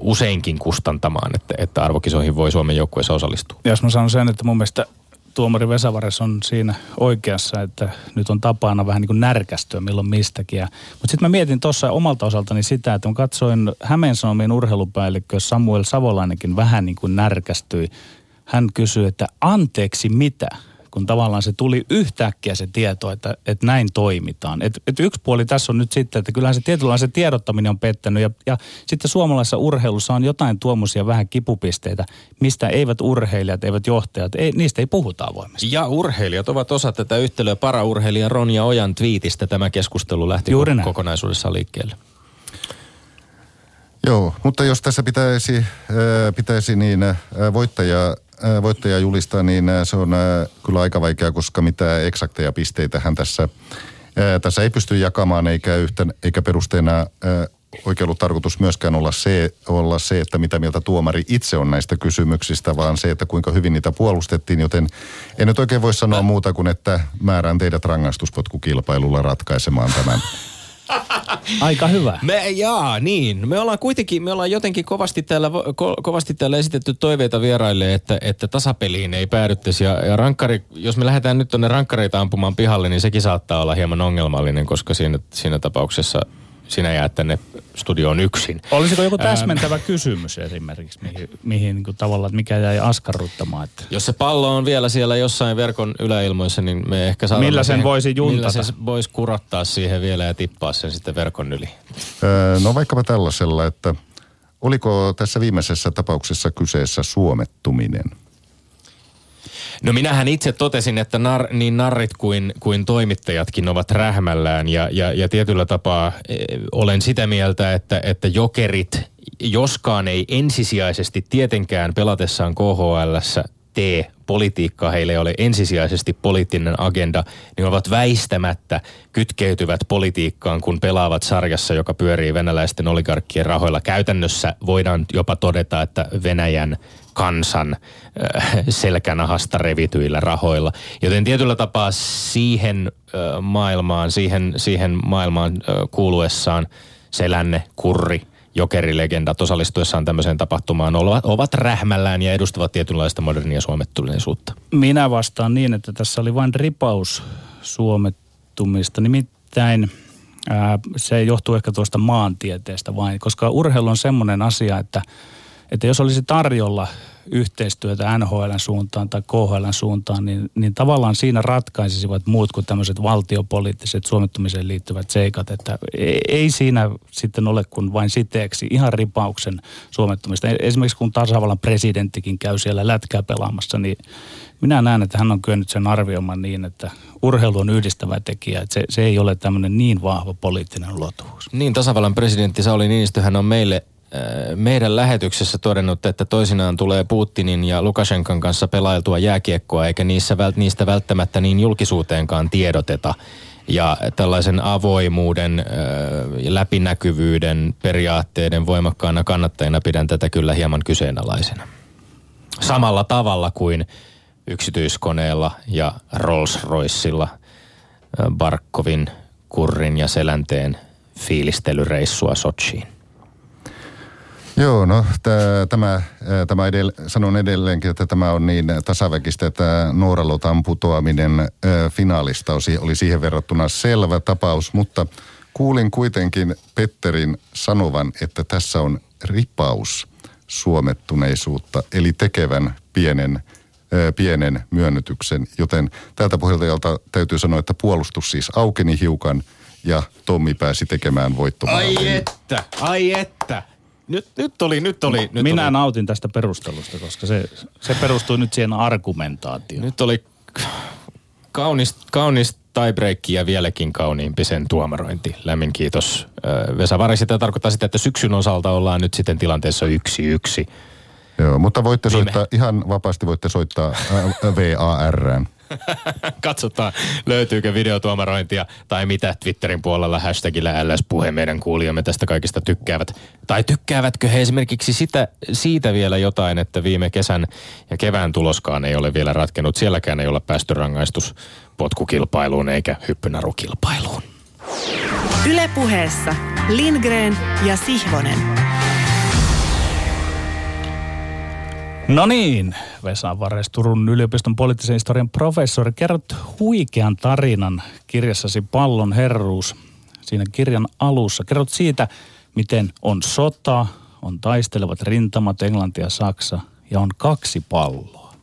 useinkin kustantamaan, että, että arvokisoihin voi Suomen joukkueessa osallistua. Jos mä sanon sen, että mun mielestä tuomari Vesavares on siinä oikeassa, että nyt on tapana vähän niin kuin närkästyä milloin mistäkin. Mutta sitten mä mietin tuossa omalta osaltani sitä, että mä katsoin Hämeen Sanomien urheilupäällikkö Samuel Savolainenkin vähän niin kuin närkästyi. Hän kysyi, että anteeksi mitä? Kun tavallaan se tuli yhtäkkiä se tieto, että, että näin toimitaan. Et, et yksi puoli tässä on nyt sitten, että kyllähän se tietynlainen se tiedottaminen on pettänyt ja, ja sitten suomalaisessa urheilussa on jotain tuommoisia vähän kipupisteitä, mistä eivät urheilijat, eivät johtajat, ei, niistä ei puhuta avoimesti. Ja urheilijat ovat osa tätä yhtälöä. Paraurheilija Ronja Ojan twiitistä tämä keskustelu lähti Juuri näin. kokonaisuudessaan liikkeelle. Joo, mutta jos tässä pitäisi, pitäisi niin voittaja Voittaja julistaa, niin se on kyllä aika vaikea, koska mitä eksakteja pisteitä hän tässä, tässä ei pysty jakamaan, eikä, yhtä, eikä perusteena oikein tarkoitus myöskään olla se, olla se, että mitä mieltä tuomari itse on näistä kysymyksistä, vaan se, että kuinka hyvin niitä puolustettiin, joten en nyt oikein voi sanoa muuta kuin, että määrään teidät rangaistuspotkukilpailulla ratkaisemaan tämän Aika hyvä. Me, jaa, niin. Me ollaan kuitenkin, me ollaan jotenkin kovasti täällä, ko, kovasti täällä esitetty toiveita vieraille, että, että tasapeliin ei päädyttäisi. Ja, ja rankkari, jos me lähdetään nyt tuonne rankkareita ampumaan pihalle, niin sekin saattaa olla hieman ongelmallinen, koska siinä, siinä tapauksessa sinä jäät tänne studioon yksin. Olisiko joku täsmentävä ähm. kysymys esimerkiksi, mihin, mihin niin kuin tavallaan, mikä jäi askarruttamaan? Että... Jos se pallo on vielä siellä jossain verkon yläilmoissa, niin me ehkä saadaan... Millä sen siihen, voisi juntata? Millä se voisi kurottaa siihen vielä ja tippaa sen sitten verkon yli? Öö, no vaikkapa tällaisella, että oliko tässä viimeisessä tapauksessa kyseessä suomettuminen? No minähän itse totesin, että nar, niin narrit kuin, kuin toimittajatkin ovat rähmällään ja, ja, ja tietyllä tapaa e, olen sitä mieltä, että, että jokerit, joskaan ei ensisijaisesti tietenkään pelatessaan KHLssä tee politiikkaa, heille ei ole ensisijaisesti poliittinen agenda, niin ovat väistämättä kytkeytyvät politiikkaan, kun pelaavat sarjassa, joka pyörii venäläisten oligarkkien rahoilla. Käytännössä voidaan jopa todeta, että Venäjän kansan selkänahasta revityillä rahoilla. Joten tietyllä tapaa siihen maailmaan, siihen, siihen maailmaan kuuluessaan Selänne, Kurri, jokerilegendat osallistuessaan tämmöiseen tapahtumaan ovat, ovat rähmällään ja edustavat tietynlaista modernia suomettuneisuutta. Minä vastaan niin, että tässä oli vain ripaus suomettumista. Nimittäin ää, se johtuu ehkä tuosta maantieteestä vain, koska urheilu on semmoinen asia, että – että jos olisi tarjolla yhteistyötä NHL suuntaan tai KHL suuntaan, niin, niin tavallaan siinä ratkaisisivat muut kuin tämmöiset valtiopoliittiset suomittumiseen liittyvät seikat. Että ei siinä sitten ole kuin vain siteeksi ihan ripauksen suomettumista. Esimerkiksi kun tasavallan presidenttikin käy siellä lätkää pelaamassa, niin minä näen, että hän on kyennyt sen arvioimaan niin, että urheilu on yhdistävä tekijä. Että se, se ei ole tämmöinen niin vahva poliittinen ulottuvuus. Niin, tasavallan presidentti Sauli Niinistöhän on meille meidän lähetyksessä todennut, että toisinaan tulee Putinin ja Lukashenkan kanssa pelailtua jääkiekkoa, eikä niissä, niistä välttämättä niin julkisuuteenkaan tiedoteta. Ja tällaisen avoimuuden, läpinäkyvyyden periaatteiden voimakkaana kannattajana pidän tätä kyllä hieman kyseenalaisena. Samalla tavalla kuin yksityiskoneella ja Rolls-Roycella Barkovin, Kurrin ja Selänteen fiilistelyreissua Sochiin. Joo, no tämä, tämä edell, sanon edelleenkin, että tämä on niin tasaväkistä, että Nooralotan putoaminen finaalista oli siihen verrattuna selvä tapaus, mutta kuulin kuitenkin Petterin sanovan, että tässä on ripaus suomettuneisuutta, eli tekevän pienen pienen myönnytyksen, joten tältä pohjalta täytyy sanoa, että puolustus siis aukeni hiukan ja Tommi pääsi tekemään voittomaalin. Ai että, ai että. Nyt, nyt oli, nyt oli. Nyt Minä oli, nautin tästä perustelusta, koska se, se perustuu nyt siihen argumentaatioon. Nyt oli kaunis, kaunis tiebreak ja vieläkin kauniimpi sen tuomarointi. Lämmin kiitos Vesa Vari. Sitä tarkoittaa sitä, että syksyn osalta ollaan nyt sitten tilanteessa yksi yksi. Joo, mutta voitte Viime- soittaa, ihan vapaasti voitte soittaa VARään. Katsotaan, löytyykö videotuomarointia tai mitä Twitterin puolella hashtagillä LS-puhe meidän kuulijamme tästä kaikista tykkäävät. Tai tykkäävätkö he esimerkiksi sitä, siitä vielä jotain, että viime kesän ja kevään tuloskaan ei ole vielä ratkennut. Sielläkään ei olla päästy rangaistus potkukilpailuun eikä hyppynarukilpailuun. Ylepuheessa Lindgren ja Sihvonen. No niin, Vesa Vares, Turun yliopiston poliittisen historian professori. Kerrot huikean tarinan kirjassasi Pallon herruus siinä kirjan alussa. Kerrot siitä, miten on sota, on taistelevat rintamat, Englanti ja Saksa, ja on kaksi palloa.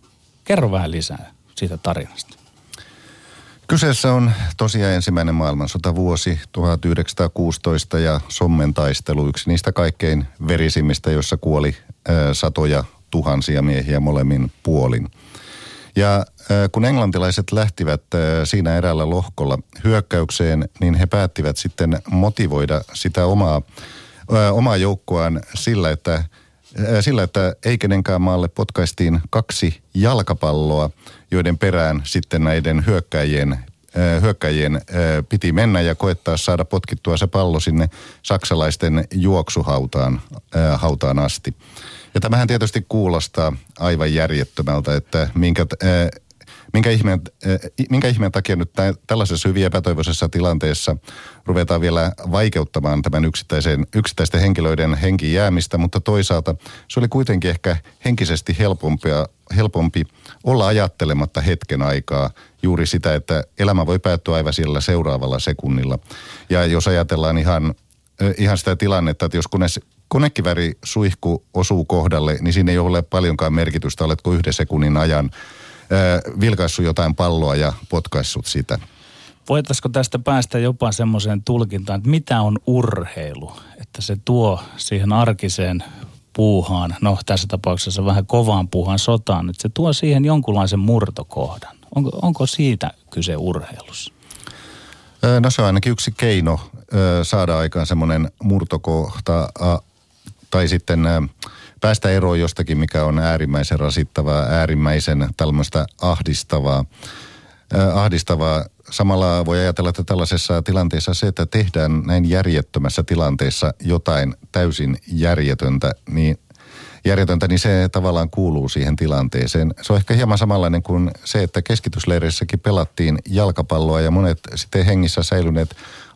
Kerro vähän lisää siitä tarinasta. Kyseessä on tosiaan ensimmäinen maailmansota vuosi 1916 ja Sommen taistelu, yksi niistä kaikkein verisimmistä, jossa kuoli satoja tuhansia miehiä molemmin puolin. Ja ää, kun englantilaiset lähtivät ää, siinä eräällä lohkolla hyökkäykseen, niin he päättivät sitten motivoida sitä omaa, ää, omaa joukkoaan sillä, että sillä, että ei kenenkään maalle potkaistiin kaksi jalkapalloa, joiden perään sitten näiden hyökkäjien, hyökkäjien piti mennä ja koettaa saada potkittua se pallo sinne saksalaisten juoksuhautaan hautaan asti. Ja tämähän tietysti kuulostaa aivan järjettömältä, että minkä, minkä, ihmeen, minkä ihmeen takia nyt tä, tällaisessa hyvin epätoivoisessa tilanteessa ruvetaan vielä vaikeuttamaan tämän yksittäisen, yksittäisten henkilöiden henki jäämistä, mutta toisaalta se oli kuitenkin ehkä henkisesti helpompia, helpompi olla ajattelematta hetken aikaa juuri sitä, että elämä voi päättyä aivan siellä seuraavalla sekunnilla. Ja jos ajatellaan ihan ihan sitä tilannetta, että jos kone, konekiväri suihku osuu kohdalle, niin siinä ei ole paljonkaan merkitystä, oletko yhden sekunnin ajan ö, vilkaissut jotain palloa ja potkaissut sitä. Voitaisiko tästä päästä jopa semmoiseen tulkintaan, että mitä on urheilu? Että se tuo siihen arkiseen puuhaan, no tässä tapauksessa vähän kovaan puuhaan sotaan, että se tuo siihen jonkunlaisen murtokohdan. Onko, onko siitä kyse urheilussa? No se on ainakin yksi keino saada aikaan semmoinen murtokohta tai sitten päästä eroon jostakin, mikä on äärimmäisen rasittavaa, äärimmäisen tällaista ahdistavaa. Ö, ahdistavaa. Samalla voi ajatella, että tällaisessa tilanteessa se, että tehdään näin järjettömässä tilanteessa jotain täysin järjetöntä, niin järjetöntä, niin se tavallaan kuuluu siihen tilanteeseen. Se on ehkä hieman samanlainen kuin se, että keskitysleireissäkin pelattiin jalkapalloa ja monet sitten hengissä säilyneet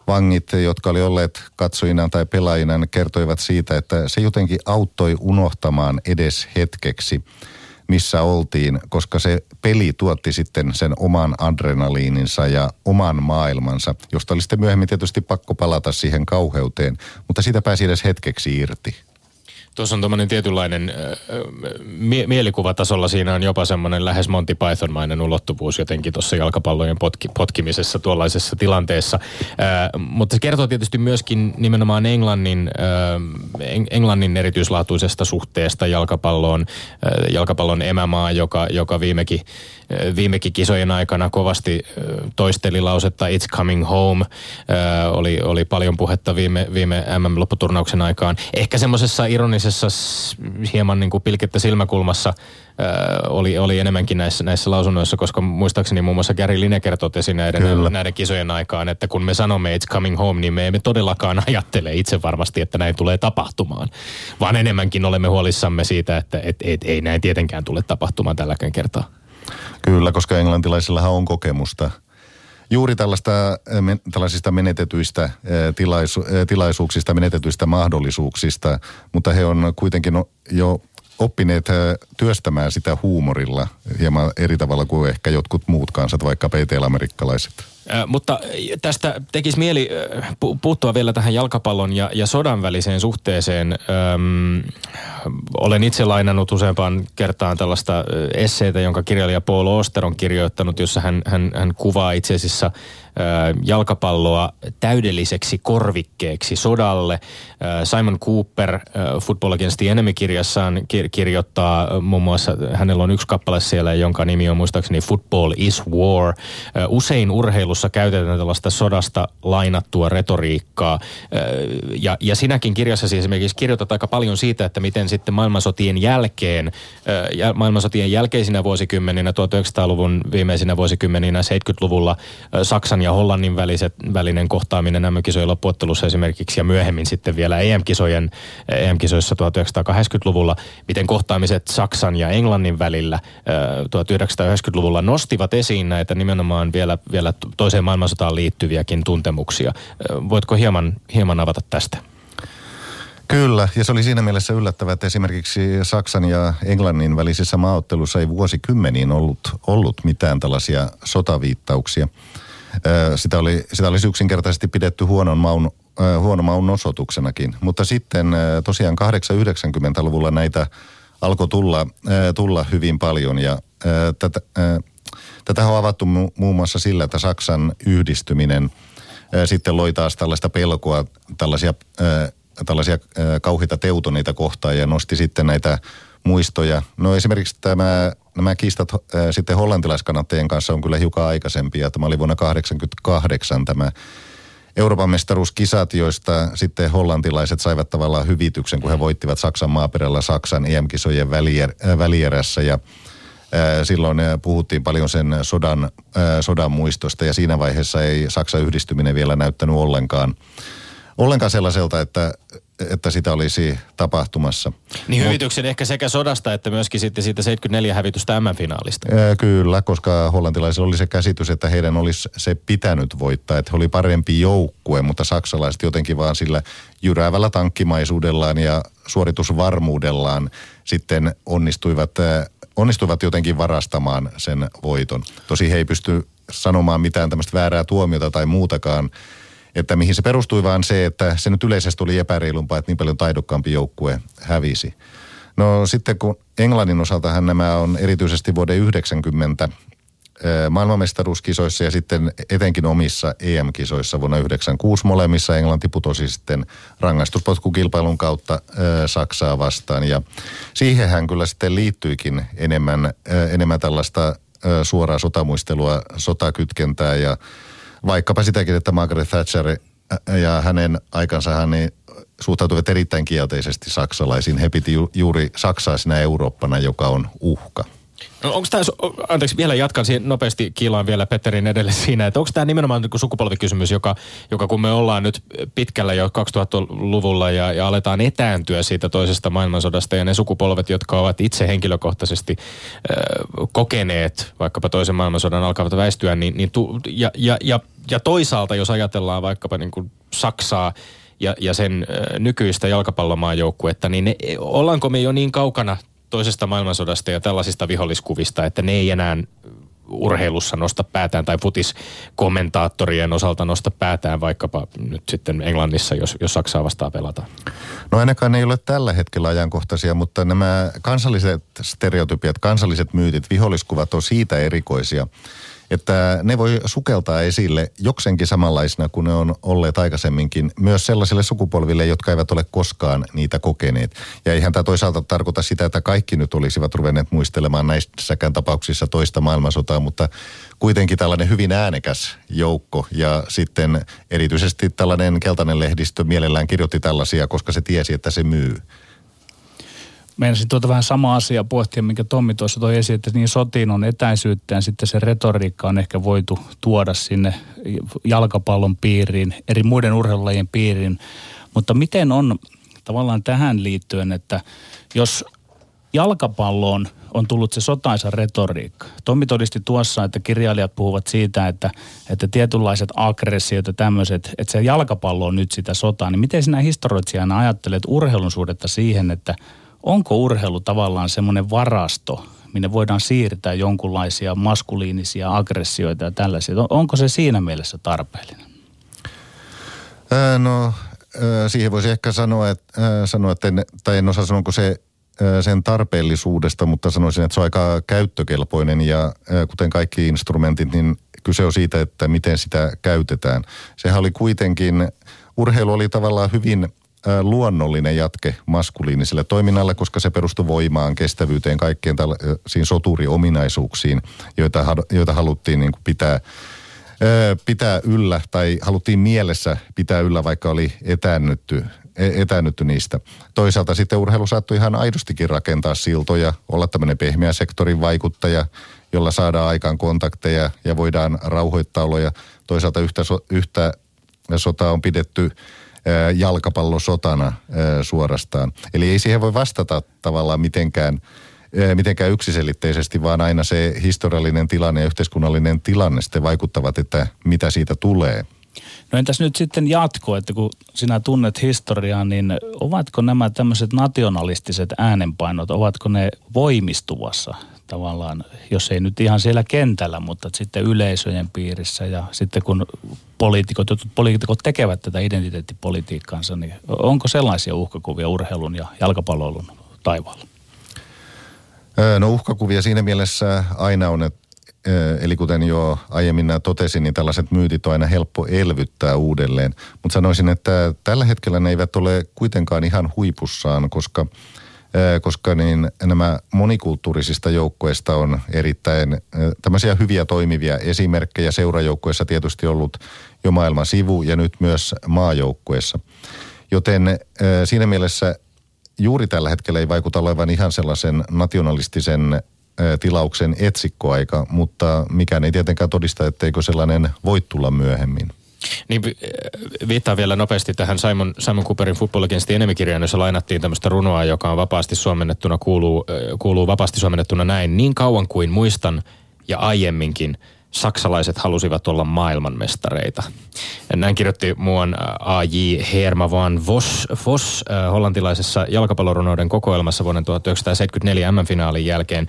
vangit, jotka oli olleet katsojina tai pelaajina, kertoivat siitä, että se jotenkin auttoi unohtamaan edes hetkeksi, missä oltiin, koska se peli tuotti sitten sen oman adrenaliininsa ja oman maailmansa, josta oli sitten myöhemmin tietysti pakko palata siihen kauheuteen, mutta siitä pääsi edes hetkeksi irti. Tuossa on tuommoinen tietynlainen äh, mie- mielikuvatasolla, siinä on jopa semmoinen lähes Monty Python-mainen ulottuvuus jotenkin tuossa jalkapallojen potki, potkimisessa tuollaisessa tilanteessa. Äh, mutta se kertoo tietysti myöskin nimenomaan Englannin, äh, Eng- Englannin erityislaatuisesta suhteesta jalkapalloon, äh, jalkapallon emämaa, joka, joka viimekin, viimekin kisojen aikana kovasti toisteli lausetta It's coming home. Oli, oli paljon puhetta viime, viime MM-lopputurnauksen aikaan. Ehkä semmoisessa ironisessa hieman niin kuin pilkettä silmäkulmassa oli, oli enemmänkin näissä, näissä lausunnoissa, koska muistaakseni muun muassa Gary Lineker totesi näiden, Kyllä. näiden kisojen aikaan, että kun me sanomme It's coming home, niin me emme todellakaan ajattele itse varmasti, että näin tulee tapahtumaan. Vaan enemmänkin olemme huolissamme siitä, että et, et, ei näin tietenkään tule tapahtumaan tälläkään kertaa. Kyllä, koska englantilaisillahan on kokemusta juuri tällaista, eh, tällaisista menetetyistä eh, tilaisu, eh, tilaisuuksista, menetetyistä mahdollisuuksista, mutta he on kuitenkin jo oppineet työstämään sitä huumorilla hieman eri tavalla kuin ehkä jotkut muut kansat, vaikka eteläamerikkalaiset. Mutta tästä tekisi mieli puuttua vielä tähän jalkapallon ja, ja sodan väliseen suhteeseen. Öm, olen itse lainannut useampaan kertaan tällaista esseitä, jonka kirjailija Paul Oster on kirjoittanut, jossa hän, hän, hän kuvaa itse asiassa jalkapalloa täydelliseksi korvikkeeksi sodalle. Simon Cooper Football Against the Enemy-kirjassaan kirjoittaa muun muassa, hänellä on yksi kappale siellä, jonka nimi on muistaakseni Football is War. Usein urheilussa käytetään tällaista sodasta lainattua retoriikkaa. Ja, ja sinäkin kirjassasi esimerkiksi kirjoitat aika paljon siitä, että miten sitten maailmansotien jälkeen, maailmansotien jälkeisinä vuosikymmeninä, 1900-luvun viimeisinä vuosikymmeninä, 70-luvulla Saksan ja ja Hollannin väliset, välinen kohtaaminen MM-kisojen loppuottelussa esimerkiksi ja myöhemmin sitten vielä EM-kisojen, EM-kisoissa 1980-luvulla, miten kohtaamiset Saksan ja Englannin välillä 1990-luvulla nostivat esiin näitä nimenomaan vielä, vielä toiseen maailmansotaan liittyviäkin tuntemuksia. Voitko hieman, hieman avata tästä? Kyllä, ja se oli siinä mielessä yllättävää, että esimerkiksi Saksan ja Englannin välisissä maaottelussa ei vuosikymmeniin ollut, ollut mitään tällaisia sotaviittauksia. Sitä, oli, sitä olisi yksinkertaisesti pidetty huonon maun, huono maun osoituksenakin. Mutta sitten tosiaan 890-luvulla näitä alkoi tulla, tulla hyvin paljon ja tätä, tätä on avattu muun muassa sillä, että Saksan yhdistyminen sitten loi taas tällaista pelkoa, tällaisia, tällaisia kauhita teutoneita kohtaan ja nosti sitten näitä muistoja. No esimerkiksi tämä, nämä kiistat äh, sitten hollantilaiskannattajien kanssa on kyllä hiukan aikaisempia. Tämä oli vuonna 1988 tämä Euroopan mestaruuskisat, joista sitten hollantilaiset saivat tavallaan hyvityksen, kun he voittivat Saksan maaperällä Saksan EM-kisojen välier, äh, välierässä ja äh, Silloin äh, puhuttiin paljon sen sodan, äh, sodan muistosta ja siinä vaiheessa ei Saksan yhdistyminen vielä näyttänyt ollenkaan, ollenkaan sellaiselta, että että sitä olisi tapahtumassa. Niin hyvityksen Mut, ehkä sekä sodasta että myöskin sitten siitä 74 hävitystä M-finaalista. Kyllä, koska hollantilaisilla oli se käsitys, että heidän olisi se pitänyt voittaa, että he oli parempi joukkue, mutta saksalaiset jotenkin vaan sillä jyräävällä tankkimaisuudellaan ja suoritusvarmuudellaan sitten onnistuivat, onnistuivat jotenkin varastamaan sen voiton. Tosi he ei pysty sanomaan mitään tämmöistä väärää tuomiota tai muutakaan että mihin se perustui vaan se, että se nyt yleisesti oli epäreilumpaa, että niin paljon taidokkaampi joukkue hävisi. No sitten kun Englannin osaltahan nämä on erityisesti vuoden 90 maailmanmestaruuskisoissa ja sitten etenkin omissa EM-kisoissa vuonna 96 molemmissa Englanti putosi sitten rangaistuspotkukilpailun kautta Saksaa vastaan ja siihenhän kyllä sitten liittyikin enemmän, enemmän tällaista suoraa sotamuistelua, sotakytkentää ja vaikkapa sitäkin, että Margaret Thatcher ja hänen aikansa hän niin suhtautuivat erittäin kielteisesti saksalaisiin. He piti ju, juuri Saksaa sinä Eurooppana, joka on uhka. No onko tämä, anteeksi vielä jatkan siihen nopeasti kiilaan vielä Petterin edelle siinä, että onko tämä nimenomaan niin sukupolvikysymys, joka, joka kun me ollaan nyt pitkällä jo 2000-luvulla ja, ja aletaan etääntyä siitä toisesta maailmansodasta ja ne sukupolvet, jotka ovat itse henkilökohtaisesti äh, kokeneet vaikkapa toisen maailmansodan alkavat väistyä, niin, niin tu, ja, ja, ja, ja toisaalta jos ajatellaan vaikkapa niin kuin Saksaa, ja, ja sen nykyistä jalkapallomaajoukkuetta, niin ne, ollaanko me jo niin kaukana toisesta maailmansodasta ja tällaisista viholliskuvista, että ne ei enää urheilussa nosta päätään tai futiskommentaattorien osalta nosta päätään vaikkapa nyt sitten Englannissa, jos, jos Saksaa vastaan pelataan? No ainakaan ei ole tällä hetkellä ajankohtaisia, mutta nämä kansalliset stereotypiat, kansalliset myytit, viholliskuvat on siitä erikoisia, että ne voi sukeltaa esille joksenkin samanlaisina kuin ne on olleet aikaisemminkin myös sellaisille sukupolville, jotka eivät ole koskaan niitä kokeneet. Ja eihän tämä toisaalta tarkoita sitä, että kaikki nyt olisivat ruvenneet muistelemaan näissäkään tapauksissa toista maailmansotaa, mutta kuitenkin tällainen hyvin äänekäs joukko ja sitten erityisesti tällainen keltainen lehdistö mielellään kirjoitti tällaisia, koska se tiesi, että se myy. Meinasin tuota vähän sama asia pohtia, minkä Tommi tuossa toi esiin, että niin sotiin on etäisyyttä ja sitten se retoriikka on ehkä voitu tuoda sinne jalkapallon piiriin, eri muiden urheilulajien piiriin. Mutta miten on tavallaan tähän liittyen, että jos jalkapalloon on tullut se sotaisa retoriikka. Tommi todisti tuossa, että kirjailijat puhuvat siitä, että, että tietynlaiset aggressiot ja tämmöiset, että se jalkapallo on nyt sitä sotaa. Niin miten sinä historioitsijana ajattelet urheilun suhdetta siihen, että onko urheilu tavallaan semmoinen varasto, minne voidaan siirtää jonkunlaisia maskuliinisia aggressioita ja tällaisia. Onko se siinä mielessä tarpeellinen? Ää, no siihen voisi ehkä sanoa, että, sanoa, että en, tai en osaa sanoa, se sen tarpeellisuudesta, mutta sanoisin, että se on aika käyttökelpoinen ja kuten kaikki instrumentit, niin kyse on siitä, että miten sitä käytetään. Sehän oli kuitenkin, urheilu oli tavallaan hyvin luonnollinen jatke maskuliiniselle toiminnalle, koska se perustui voimaan, kestävyyteen, kaikkeen tällaisiin soturiominaisuuksiin, joita, joita haluttiin niin kuin pitää, pitää yllä tai haluttiin mielessä pitää yllä, vaikka oli etäännytty, e, etäännytty niistä. Toisaalta sitten urheilu saattoi ihan aidostikin rakentaa siltoja, olla tämmöinen pehmeä sektorin vaikuttaja, jolla saadaan aikaan kontakteja ja voidaan rauhoittaa oloja. Toisaalta yhtä, yhtä sotaa on pidetty jalkapallosotana suorastaan. Eli ei siihen voi vastata tavallaan mitenkään, mitenkään yksiselitteisesti, vaan aina se historiallinen tilanne ja yhteiskunnallinen tilanne sitten vaikuttavat, että mitä siitä tulee. No entäs nyt sitten jatko, että kun sinä tunnet historiaa, niin ovatko nämä tämmöiset nationalistiset äänenpainot, ovatko ne voimistuvassa tavallaan, jos ei nyt ihan siellä kentällä, mutta sitten yleisöjen piirissä ja sitten kun poliitikot, poliitikot tekevät tätä identiteettipolitiikkaansa, niin onko sellaisia uhkakuvia urheilun ja jalkapallon taivaalla? No uhkakuvia siinä mielessä aina on, että Eli kuten jo aiemmin totesin, niin tällaiset myytit on aina helppo elvyttää uudelleen. Mutta sanoisin, että tällä hetkellä ne eivät ole kuitenkaan ihan huipussaan, koska – koska niin nämä monikulttuurisista joukkoista on erittäin tämmöisiä hyviä toimivia esimerkkejä. Seurajoukkueessa tietysti ollut jo maailman sivu ja nyt myös maajoukkueessa. Joten siinä mielessä juuri tällä hetkellä ei vaikuta olevan ihan sellaisen nationalistisen tilauksen etsikkoaika, mutta mikään ei tietenkään todista, etteikö sellainen voi tulla myöhemmin. Niin viittaa vielä nopeasti tähän Simon, Simon Cooperin Football Against Enemy-kirjaan, jossa lainattiin tämmöistä runoa, joka on vapaasti suomennettuna, kuuluu, kuuluu vapaasti suomennettuna näin. Niin kauan kuin muistan ja aiemminkin – saksalaiset halusivat olla maailmanmestareita. Näin kirjoitti muuan A.J. Herma van Vos, Vos hollantilaisessa jalkapallorunouden kokoelmassa vuoden 1974 M-finaalin jälkeen.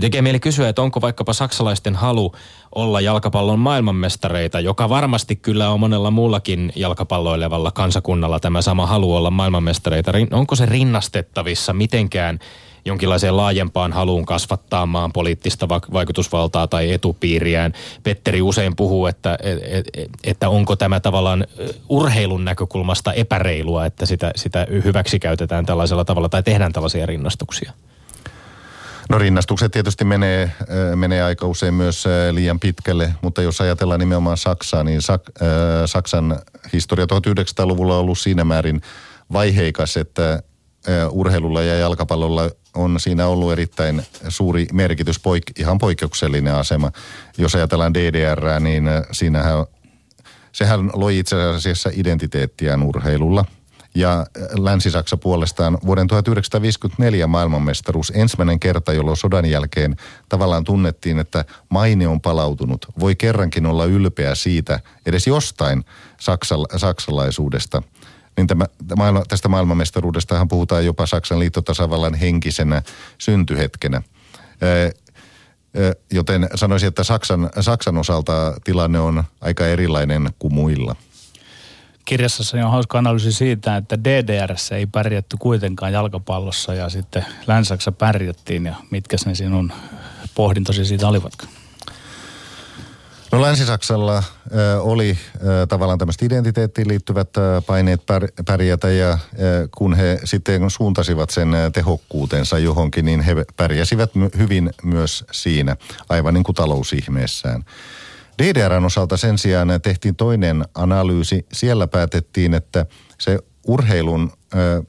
Tekee mieli kysyä, että onko vaikkapa saksalaisten halu olla jalkapallon maailmanmestareita, joka varmasti kyllä on monella muullakin jalkapalloilevalla kansakunnalla tämä sama halu olla maailmanmestareita. Onko se rinnastettavissa mitenkään – jonkinlaiseen laajempaan haluun kasvattaa maan poliittista vaikutusvaltaa tai etupiiriään. Petteri usein puhuu, että, että onko tämä tavallaan urheilun näkökulmasta epäreilua, että sitä, sitä hyväksi käytetään tällaisella tavalla tai tehdään tällaisia rinnastuksia. No rinnastukset tietysti menee, menee aika usein myös liian pitkälle, mutta jos ajatellaan nimenomaan Saksaa, niin Sak- Saksan historia 1900-luvulla on ollut siinä määrin vaiheikas, että urheilulla ja jalkapallolla on siinä ollut erittäin suuri merkitys, poik- ihan poikkeuksellinen asema. Jos ajatellaan DDR, niin siinähän, sehän loi itse asiassa identiteettiään urheilulla. Ja Länsi-Saksa puolestaan vuoden 1954 maailmanmestaruus ensimmäinen kerta, jolloin sodan jälkeen tavallaan tunnettiin, että maine on palautunut. Voi kerrankin olla ylpeä siitä edes jostain saksala- saksalaisuudesta – niin tämä, maailma, tästä maailmanmestaruudestahan puhutaan jopa Saksan liittotasavallan henkisenä syntyhetkenä. Joten sanoisin, että Saksan, Saksan osalta tilanne on aika erilainen kuin muilla. Kirjassasi on hauska analyysi siitä, että DDRssä ei pärjätty kuitenkaan jalkapallossa ja sitten Länsäksä pärjättiin ja mitkä ne sinun pohdintosi siitä olivatkaan? No Länsi-Saksalla oli tavallaan tämmöiset identiteettiin liittyvät paineet pär, pärjätä ja kun he sitten suuntasivat sen tehokkuutensa johonkin, niin he pärjäsivät hyvin myös siinä, aivan niin kuin talousihmeessään. DDRn osalta sen sijaan tehtiin toinen analyysi. Siellä päätettiin, että se urheilun äh,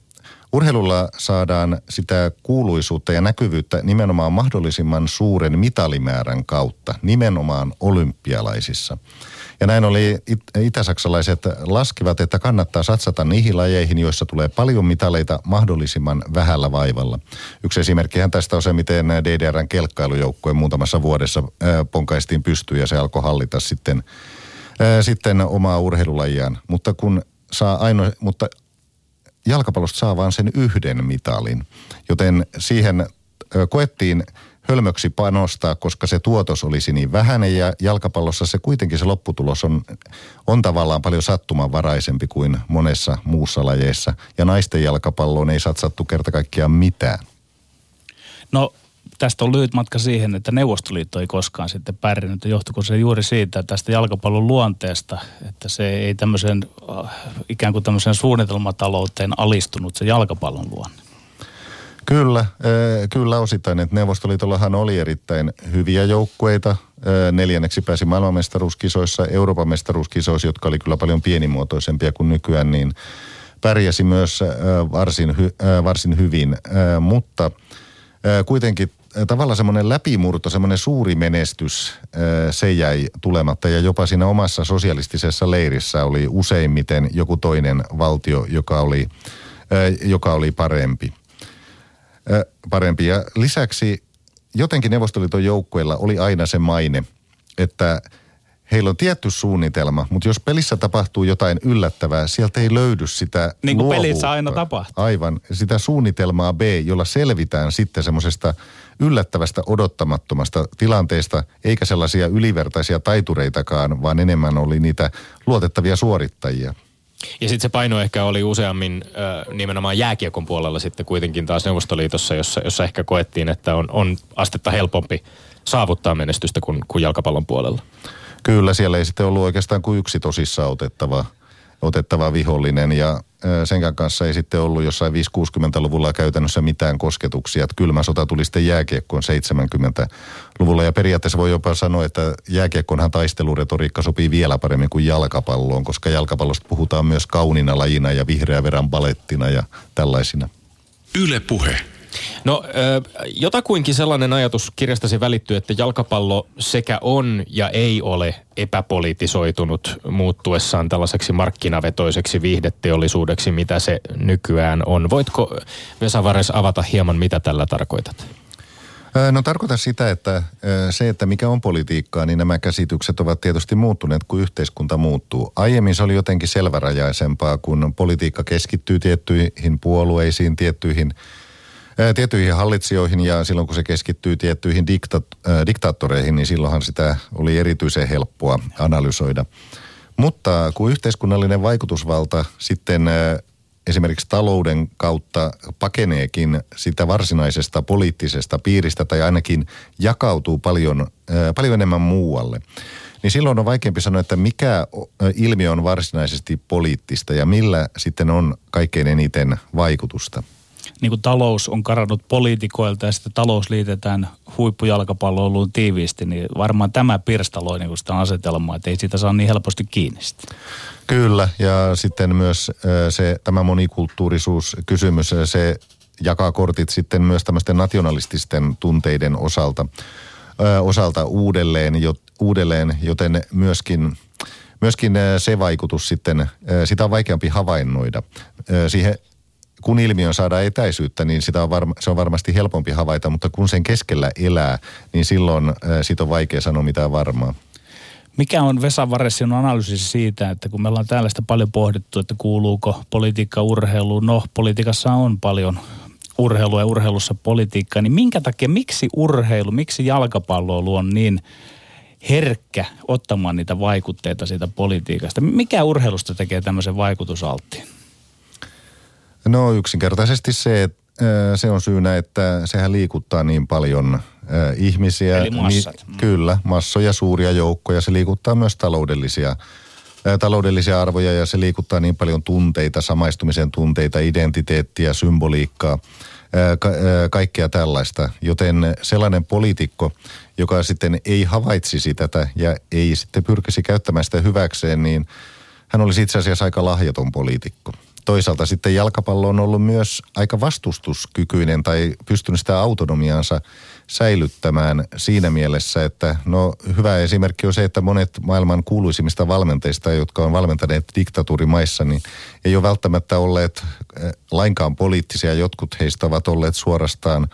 Urheilulla saadaan sitä kuuluisuutta ja näkyvyyttä nimenomaan mahdollisimman suuren mitalimäärän kautta, nimenomaan olympialaisissa. Ja näin oli itäsaksalaiset laskivat, että kannattaa satsata niihin lajeihin, joissa tulee paljon mitaleita mahdollisimman vähällä vaivalla. Yksi esimerkkihän tästä on se, miten DDRn kelkkailujoukkue muutamassa vuodessa ponkaistiin pystyyn ja se alkoi hallita sitten, sitten omaa urheilulajiaan. Mutta kun saa aino, mutta jalkapallosta saa vain sen yhden mitalin. Joten siihen koettiin hölmöksi panostaa, koska se tuotos olisi niin vähäinen ja jalkapallossa se kuitenkin se lopputulos on, on tavallaan paljon sattumanvaraisempi kuin monessa muussa lajeissa. Ja naisten jalkapalloon ei satsattu kerta kaikkiaan mitään. No tästä on lyhyt matka siihen, että Neuvostoliitto ei koskaan sitten pärjännyt. Johtuiko se juuri siitä tästä jalkapallon luonteesta, että se ei tämmöisen äh, ikään kuin tämmöisen suunnitelmatalouteen alistunut se jalkapallon luonne? Kyllä, äh, kyllä osittain. Että Neuvostoliitollahan oli erittäin hyviä joukkueita. Äh, neljänneksi pääsi maailmanmestaruuskisoissa, Euroopan mestaruuskisoissa, jotka oli kyllä paljon pienimuotoisempia kuin nykyään, niin pärjäsi myös varsin, varsin hyvin. Mutta kuitenkin tavallaan semmoinen läpimurto, semmoinen suuri menestys, se jäi tulematta ja jopa siinä omassa sosialistisessa leirissä oli useimmiten joku toinen valtio, joka oli, joka oli parempi. Parempi. Ja lisäksi jotenkin Neuvostoliiton joukkueilla oli aina se maine, että – heillä on tietty suunnitelma, mutta jos pelissä tapahtuu jotain yllättävää, sieltä ei löydy sitä Niin kuin pelissä aina tapahtuu. Aivan, sitä suunnitelmaa B, jolla selvitään sitten semmoisesta yllättävästä, odottamattomasta tilanteesta, eikä sellaisia ylivertaisia taitureitakaan, vaan enemmän oli niitä luotettavia suorittajia. Ja sitten se paino ehkä oli useammin äh, nimenomaan jääkiekon puolella sitten kuitenkin taas Neuvostoliitossa, jossa, jossa ehkä koettiin, että on, on astetta helpompi saavuttaa menestystä kuin, kuin jalkapallon puolella. Kyllä, siellä ei sitten ollut oikeastaan kuin yksi tosissaan otettava, otettava vihollinen ja sen kanssa ei sitten ollut jossain 5-60-luvulla käytännössä mitään kosketuksia. Että kylmä sota tuli sitten jääkiekkoon 70-luvulla ja periaatteessa voi jopa sanoa, että jääkiekkonhan taisteluretoriikka sopii vielä paremmin kuin jalkapalloon, koska jalkapallosta puhutaan myös kaunina lajina ja vihreä verran balettina ja tällaisina. Yle puhe. No jotakuinkin sellainen ajatus kirjastasi välittyy, että jalkapallo sekä on ja ei ole epäpolitisoitunut muuttuessaan tällaiseksi markkinavetoiseksi viihdeteollisuudeksi, mitä se nykyään on. Voitko Vesa Vares avata hieman, mitä tällä tarkoitat? No tarkoitan sitä, että se, että mikä on politiikkaa, niin nämä käsitykset ovat tietysti muuttuneet, kun yhteiskunta muuttuu. Aiemmin se oli jotenkin selvärajaisempaa, kun politiikka keskittyy tiettyihin puolueisiin, tiettyihin tiettyihin hallitsijoihin ja silloin kun se keskittyy tiettyihin dikta- diktaattoreihin, niin silloinhan sitä oli erityisen helppoa analysoida. Mutta kun yhteiskunnallinen vaikutusvalta sitten esimerkiksi talouden kautta pakeneekin sitä varsinaisesta poliittisesta piiristä tai ainakin jakautuu paljon, paljon enemmän muualle, niin silloin on vaikeampi sanoa, että mikä ilmiö on varsinaisesti poliittista ja millä sitten on kaikkein eniten vaikutusta niin kuin talous on karannut poliitikoilta ja sitten talous liitetään huippujalkapalloiluun tiiviisti, niin varmaan tämä pirstaloi niin sitä asetelmaa, että ei siitä saa niin helposti kiinni Kyllä, ja sitten myös se, tämä monikulttuurisuuskysymys, se jakaa kortit sitten myös tämmöisten nationalististen tunteiden osalta, osalta uudelleen, jo, uudelleen, joten myöskin myöskin se vaikutus sitten, sitä on vaikeampi havainnoida. Siihen kun ilmiön saadaan etäisyyttä, niin sitä on varma, se on varmasti helpompi havaita, mutta kun sen keskellä elää, niin silloin äh, siitä on vaikea sanoa mitään varmaa. Mikä on Vesa Varesin analyysi siitä, että kun me ollaan täällä sitä paljon pohdittu, että kuuluuko politiikka urheiluun? No, politiikassa on paljon urheilua ja urheilussa politiikkaa, niin minkä takia, miksi urheilu, miksi jalkapallo on niin herkkä ottamaan niitä vaikutteita siitä politiikasta? Mikä urheilusta tekee tämmöisen vaikutusalttiin? No yksinkertaisesti se, että se on syynä, että sehän liikuttaa niin paljon ihmisiä. Eli massat. Niin, kyllä, massoja, suuria joukkoja. Se liikuttaa myös taloudellisia, taloudellisia arvoja ja se liikuttaa niin paljon tunteita, samaistumisen tunteita, identiteettiä, symboliikkaa, ka- kaikkea tällaista. Joten sellainen poliitikko, joka sitten ei havaitsisi tätä ja ei sitten pyrkisi käyttämään sitä hyväkseen, niin hän olisi itse asiassa aika lahjaton poliitikko toisaalta sitten jalkapallo on ollut myös aika vastustuskykyinen tai pystynyt sitä autonomiaansa säilyttämään siinä mielessä, että no hyvä esimerkki on se, että monet maailman kuuluisimmista valmenteista, jotka on valmentaneet diktatuurimaissa, niin ei ole välttämättä olleet eh, lainkaan poliittisia. Jotkut heistä ovat olleet suorastaan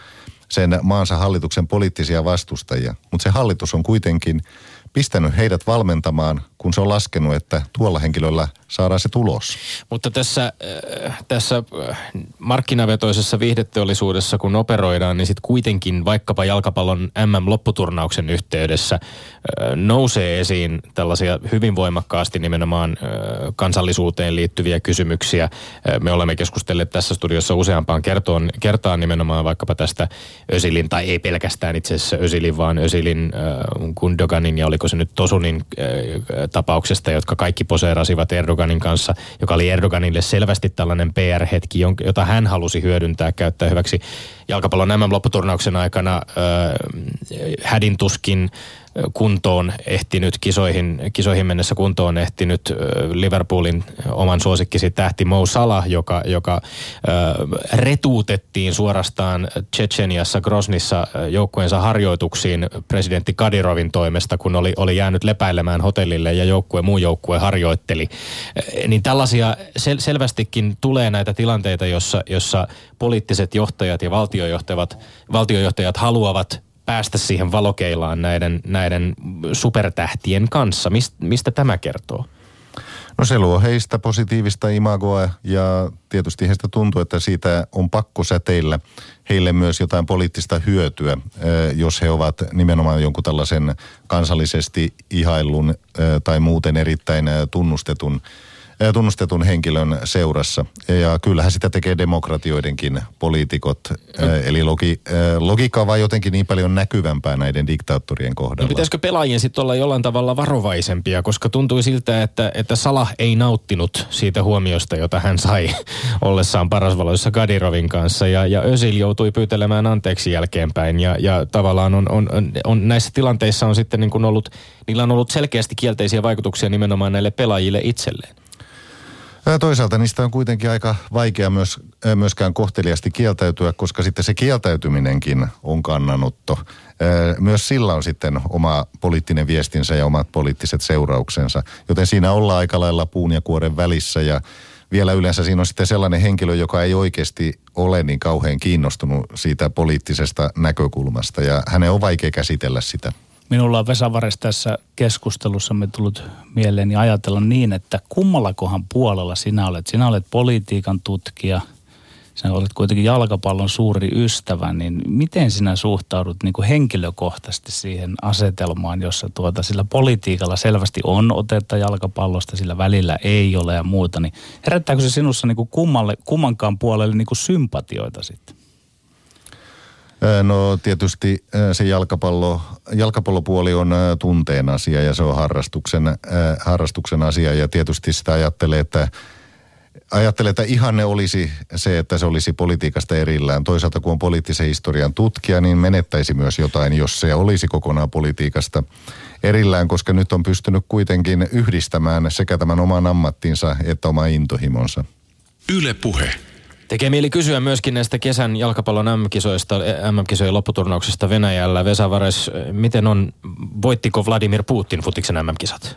sen maansa hallituksen poliittisia vastustajia. Mutta se hallitus on kuitenkin pistänyt heidät valmentamaan, kun se on laskenut, että tuolla henkilöllä saadaan se tulos. Mutta tässä, äh, tässä äh, markkinavetoisessa viihdeteollisuudessa, kun operoidaan, niin sitten kuitenkin vaikkapa jalkapallon MM-lopputurnauksen yhteydessä äh, nousee esiin tällaisia hyvin voimakkaasti nimenomaan kansallisuuteen liittyviä kysymyksiä. Me olemme keskustelleet tässä studiossa useampaan kertoon, kertaan nimenomaan vaikkapa tästä Ösilin, tai ei pelkästään itse asiassa Ösilin, vaan Ösilin, Kundoganin ja oliko se nyt Tosunin tapauksesta, jotka kaikki poseerasivat Erdoganin kanssa, joka oli Erdoganille selvästi tällainen PR-hetki, jota hän halusi hyödyntää, käyttää hyväksi jalkapallon MM-lopputurnauksen aikana äh, hädintuskin kuntoon ehtinyt, kisoihin, kisoihin mennessä kuntoon ehtinyt Liverpoolin oman suosikkisi tähti Mo Salah, joka, joka retuutettiin suorastaan Tsetseniassa Grosnissa joukkueensa harjoituksiin presidentti Kadirovin toimesta, kun oli, oli jäänyt lepäilemään hotellille ja joukkue, muu joukkue harjoitteli. Niin tällaisia sel, selvästikin tulee näitä tilanteita, jossa, jossa poliittiset johtajat ja valtiojohtajat, valtiojohtajat haluavat päästä siihen valokeilaan näiden, näiden supertähtien kanssa. Mist, mistä tämä kertoo? No se luo heistä positiivista imagoa ja tietysti heistä tuntuu, että siitä on pakko säteillä heille myös jotain poliittista hyötyä, eh, jos he ovat nimenomaan jonkun tällaisen kansallisesti ihaillun eh, tai muuten erittäin eh, tunnustetun tunnustetun henkilön seurassa. Ja kyllähän sitä tekee demokratioidenkin poliitikot. Eli logi, logiikka on vaan jotenkin niin paljon näkyvämpää näiden diktaattorien kohdalla. No pitäisikö pelaajien sitten olla jollain tavalla varovaisempia, koska tuntui siltä, että, että Salah ei nauttinut siitä huomiosta, jota hän sai ollessaan parasvaloissa Kadirovin kanssa. Ja, ja Özil joutui pyytelemään anteeksi jälkeenpäin. Ja, ja tavallaan on, on, on, on, näissä tilanteissa on sitten niin kuin ollut, niillä on ollut selkeästi kielteisiä vaikutuksia nimenomaan näille pelaajille itselleen. Toisaalta niistä on kuitenkin aika vaikea myös, myöskään kohteliasti kieltäytyä, koska sitten se kieltäytyminenkin on kannanotto. Myös sillä on sitten oma poliittinen viestinsä ja omat poliittiset seurauksensa, joten siinä ollaan aika lailla puun ja kuoren välissä ja vielä yleensä siinä on sitten sellainen henkilö, joka ei oikeasti ole niin kauhean kiinnostunut siitä poliittisesta näkökulmasta ja hänen on vaikea käsitellä sitä. Minulla on Vesa Vares tässä keskustelussa me tullut mieleeni ajatella niin, että kummallakohan puolella sinä olet. Sinä olet politiikan tutkija, sinä olet kuitenkin jalkapallon suuri ystävä, niin miten sinä suhtaudut niin kuin henkilökohtaisesti siihen asetelmaan, jossa tuota, sillä politiikalla selvästi on otetta jalkapallosta, sillä välillä ei ole ja muuta, niin herättääkö se sinussa niin kuin kummalle, kummankaan puolelle niin kuin sympatioita sitten? No tietysti se jalkapallo, jalkapallopuoli on tunteen asia ja se on harrastuksen, harrastuksen asia ja tietysti sitä ajattelee, että Ajattelen, että ihanne olisi se, että se olisi politiikasta erillään. Toisaalta kun on poliittisen historian tutkija, niin menettäisi myös jotain, jos se olisi kokonaan politiikasta erillään, koska nyt on pystynyt kuitenkin yhdistämään sekä tämän oman ammattinsa että oma intohimonsa. Yle puhe. Tekee mieli kysyä myöskin näistä kesän jalkapallon MM-kisoista, MM-kisojen lopputurnauksesta Venäjällä. Vesa Vares, miten on, voittiko Vladimir Putin futiksen MM-kisat?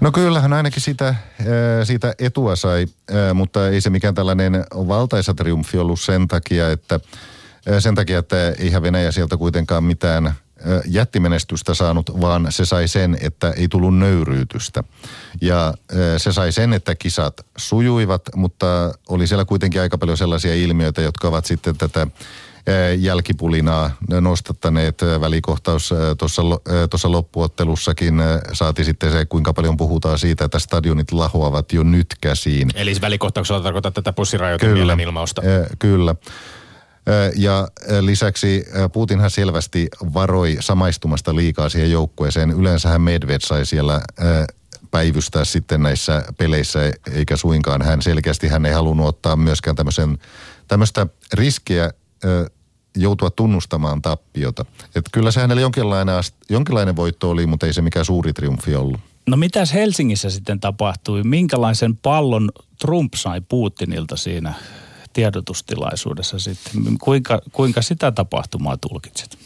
No kyllähän ainakin sitä, siitä etua sai, mutta ei se mikään tällainen valtaisa triumfi ollut sen takia, että sen takia, että eihän Venäjä sieltä kuitenkaan mitään jättimenestystä saanut, vaan se sai sen, että ei tullut nöyryytystä. Ja se sai sen, että kisat sujuivat, mutta oli siellä kuitenkin aika paljon sellaisia ilmiöitä, jotka ovat sitten tätä jälkipulinaa nostattaneet välikohtaus tuossa loppuottelussakin. Saati sitten se, kuinka paljon puhutaan siitä, että stadionit lahoavat jo nyt käsiin. Eli välikohtauksella tarkoittaa tätä pussirajoitin mielenilmausta. Kyllä. Ja lisäksi Putinhan selvästi varoi samaistumasta liikaa siihen joukkueeseen. Yleensähän Medved sai siellä päivystää sitten näissä peleissä, eikä suinkaan hän selkeästi hän ei halunnut ottaa myöskään tämmöisen, tämmöistä riskiä joutua tunnustamaan tappiota. Että kyllä se hänelle jonkinlainen, jonkinlainen voitto oli, mutta ei se mikään suuri triumfi ollut. No mitäs Helsingissä sitten tapahtui? Minkälaisen pallon Trump sai Putinilta siinä tiedotustilaisuudessa sitten. Kuinka, kuinka sitä tapahtumaa tulkitset?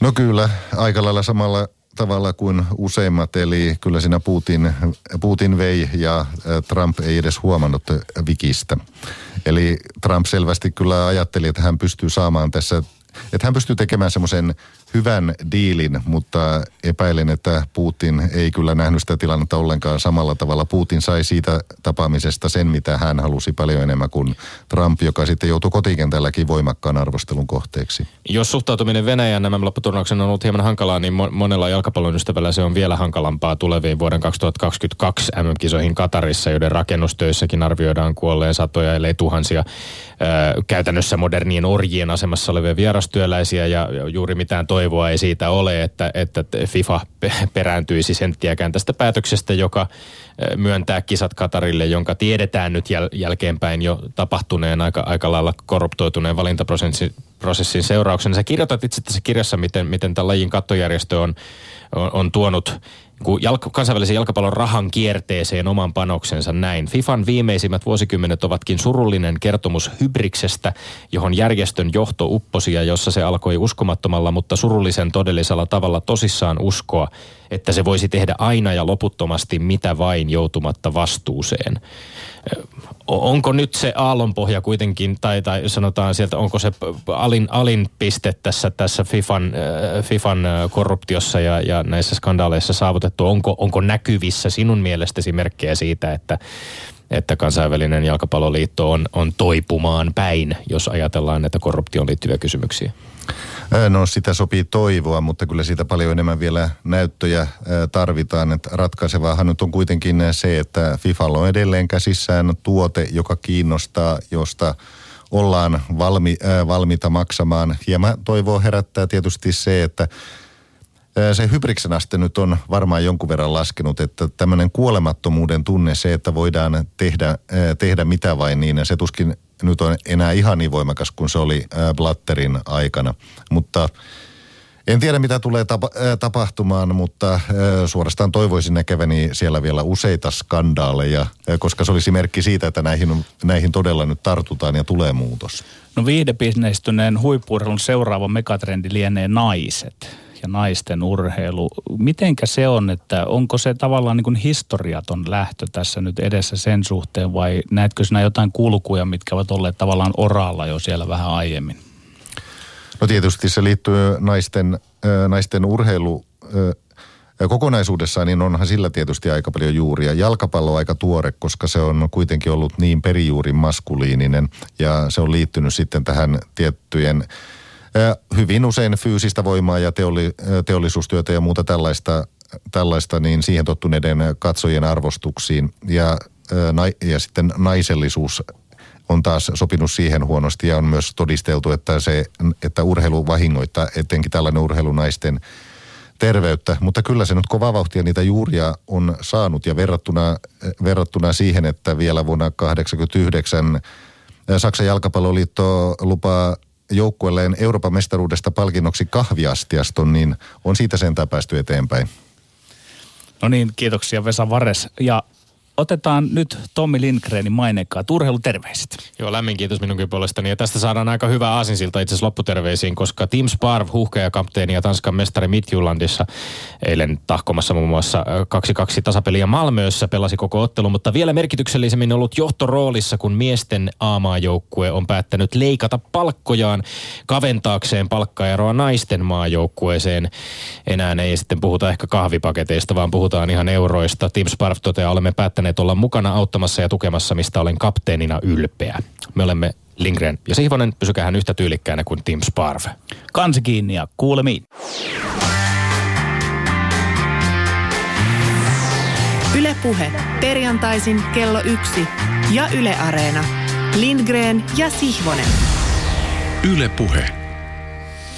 No kyllä, aika lailla samalla tavalla kuin useimmat, eli kyllä siinä Putin, Putin vei ja Trump ei edes huomannut vikistä. Eli Trump selvästi kyllä ajatteli, että hän pystyy saamaan tässä että hän pystyy tekemään semmoisen hyvän diilin, mutta epäilen, että Putin ei kyllä nähnyt sitä tilannetta ollenkaan samalla tavalla. Putin sai siitä tapaamisesta sen, mitä hän halusi paljon enemmän kuin Trump, joka sitten joutui kotikentälläkin voimakkaan arvostelun kohteeksi. Jos suhtautuminen Venäjän nämä lopputurnauksen on ollut hieman hankalaa, niin monella jalkapallon ystävällä se on vielä hankalampaa tuleviin vuoden 2022 MM-kisoihin Katarissa, joiden rakennustöissäkin arvioidaan kuolleen satoja, ellei tuhansia käytännössä modernien orjien asemassa olevia vierastyöläisiä ja juuri mitään toivoa ei siitä ole, että, että FIFA perääntyisi senttiäkään tästä päätöksestä, joka myöntää kisat Katarille, jonka tiedetään nyt jäl- jälkeenpäin jo tapahtuneen aika, aika lailla korruptoituneen valintaprosessin seurauksena. Sä kirjoitat itse tässä kirjassa, miten, miten tämän lajin kattojärjestö on, on, on tuonut jalka, kansainvälisen jalkapallon rahan kierteeseen oman panoksensa näin. FIFAn viimeisimmät vuosikymmenet ovatkin surullinen kertomus hybriksestä, johon järjestön johto upposi ja jossa se alkoi uskomattomalla, mutta surullisen todellisella tavalla tosissaan uskoa, että se voisi tehdä aina ja loputtomasti mitä vain joutumatta vastuuseen onko nyt se aallonpohja kuitenkin, tai, tai sanotaan sieltä, onko se alin, alin piste tässä, tässä FIFAn, FIFAn korruptiossa ja, ja näissä skandaaleissa saavutettu? Onko, onko näkyvissä sinun mielestäsi merkkejä siitä, että, että kansainvälinen jalkapalloliitto on, on toipumaan päin, jos ajatellaan näitä korruptioon liittyviä kysymyksiä? No sitä sopii toivoa, mutta kyllä siitä paljon enemmän vielä näyttöjä tarvitaan. Että ratkaisevaahan nyt on kuitenkin se, että FIFA on edelleen käsissään tuote, joka kiinnostaa, josta ollaan valmi, valmiita maksamaan. Hieman toivoa herättää tietysti se, että se hybriksen aste nyt on varmaan jonkun verran laskenut, että tämmöinen kuolemattomuuden tunne, se, että voidaan tehdä, tehdä mitä vain niin, se tuskin nyt on enää ihan niin voimakas kuin se oli Blatterin aikana. Mutta en tiedä, mitä tulee tapa, tapahtumaan, mutta suorastaan toivoisin näkeväni siellä vielä useita skandaaleja, koska se olisi merkki siitä, että näihin, näihin todella nyt tartutaan ja tulee muutos. No viihdebisneistyneen huippuurheilun seuraava megatrendi lienee naiset ja naisten urheilu. Mitenkä se on, että onko se tavallaan niin kuin historiaton lähtö tässä nyt edessä sen suhteen vai näetkö sinä jotain kulkuja, mitkä ovat olleet tavallaan oralla jo siellä vähän aiemmin? No tietysti se liittyy naisten, naisten urheilu kokonaisuudessaan, niin onhan sillä tietysti aika paljon juuria. Jalkapallo on aika tuore, koska se on kuitenkin ollut niin perijuurin maskuliininen ja se on liittynyt sitten tähän tiettyjen hyvin usein fyysistä voimaa ja teolli, teollisuustyötä ja muuta tällaista, tällaista niin siihen tottuneiden katsojien arvostuksiin. Ja, ja sitten naisellisuus on taas sopinut siihen huonosti ja on myös todisteltu, että, se, että urheilu vahingoittaa etenkin tällainen urheilunaisten terveyttä, mutta kyllä se nyt kovaa vauhtia niitä juuria on saanut ja verrattuna, verrattuna siihen, että vielä vuonna 1989 Saksan jalkapalloliitto lupaa joukkueelleen Euroopan mestaruudesta palkinnoksi kahviastiaston, niin on siitä sentään päästy eteenpäin. No niin, kiitoksia Vesa Vares. Ja otetaan nyt Tommi Lindgrenin maineikkaat urheiluterveiset. Joo, lämmin kiitos minunkin puolestani. Ja tästä saadaan aika hyvä aasinsilta itse asiassa lopputerveisiin, koska Team Sparv, huuhkeja kapteeni ja Tanskan mestari Midtjyllandissa eilen tahkomassa muun muassa 2-2 tasapeliä Malmössä pelasi koko ottelu, mutta vielä merkityksellisemmin ollut johtoroolissa, kun miesten aamaajoukkue on päättänyt leikata palkkojaan kaventaakseen palkkaeroa naisten maajoukkueeseen. Enää ei sitten puhuta ehkä kahvipaketeista, vaan puhutaan ihan euroista. Team Sparv toteaa, olemme päättäneet päättäneet olla mukana auttamassa ja tukemassa, mistä olen kapteenina ylpeä. Me olemme Lindgren ja Sihvonen, pysykähän yhtä tyylikkäänä kuin Team Sparv. Kansi kiinni ja kuulemiin. Ylepuhe perjantaisin kello yksi ja Yle Areena. Lindgren ja Sihvonen. Ylepuhe.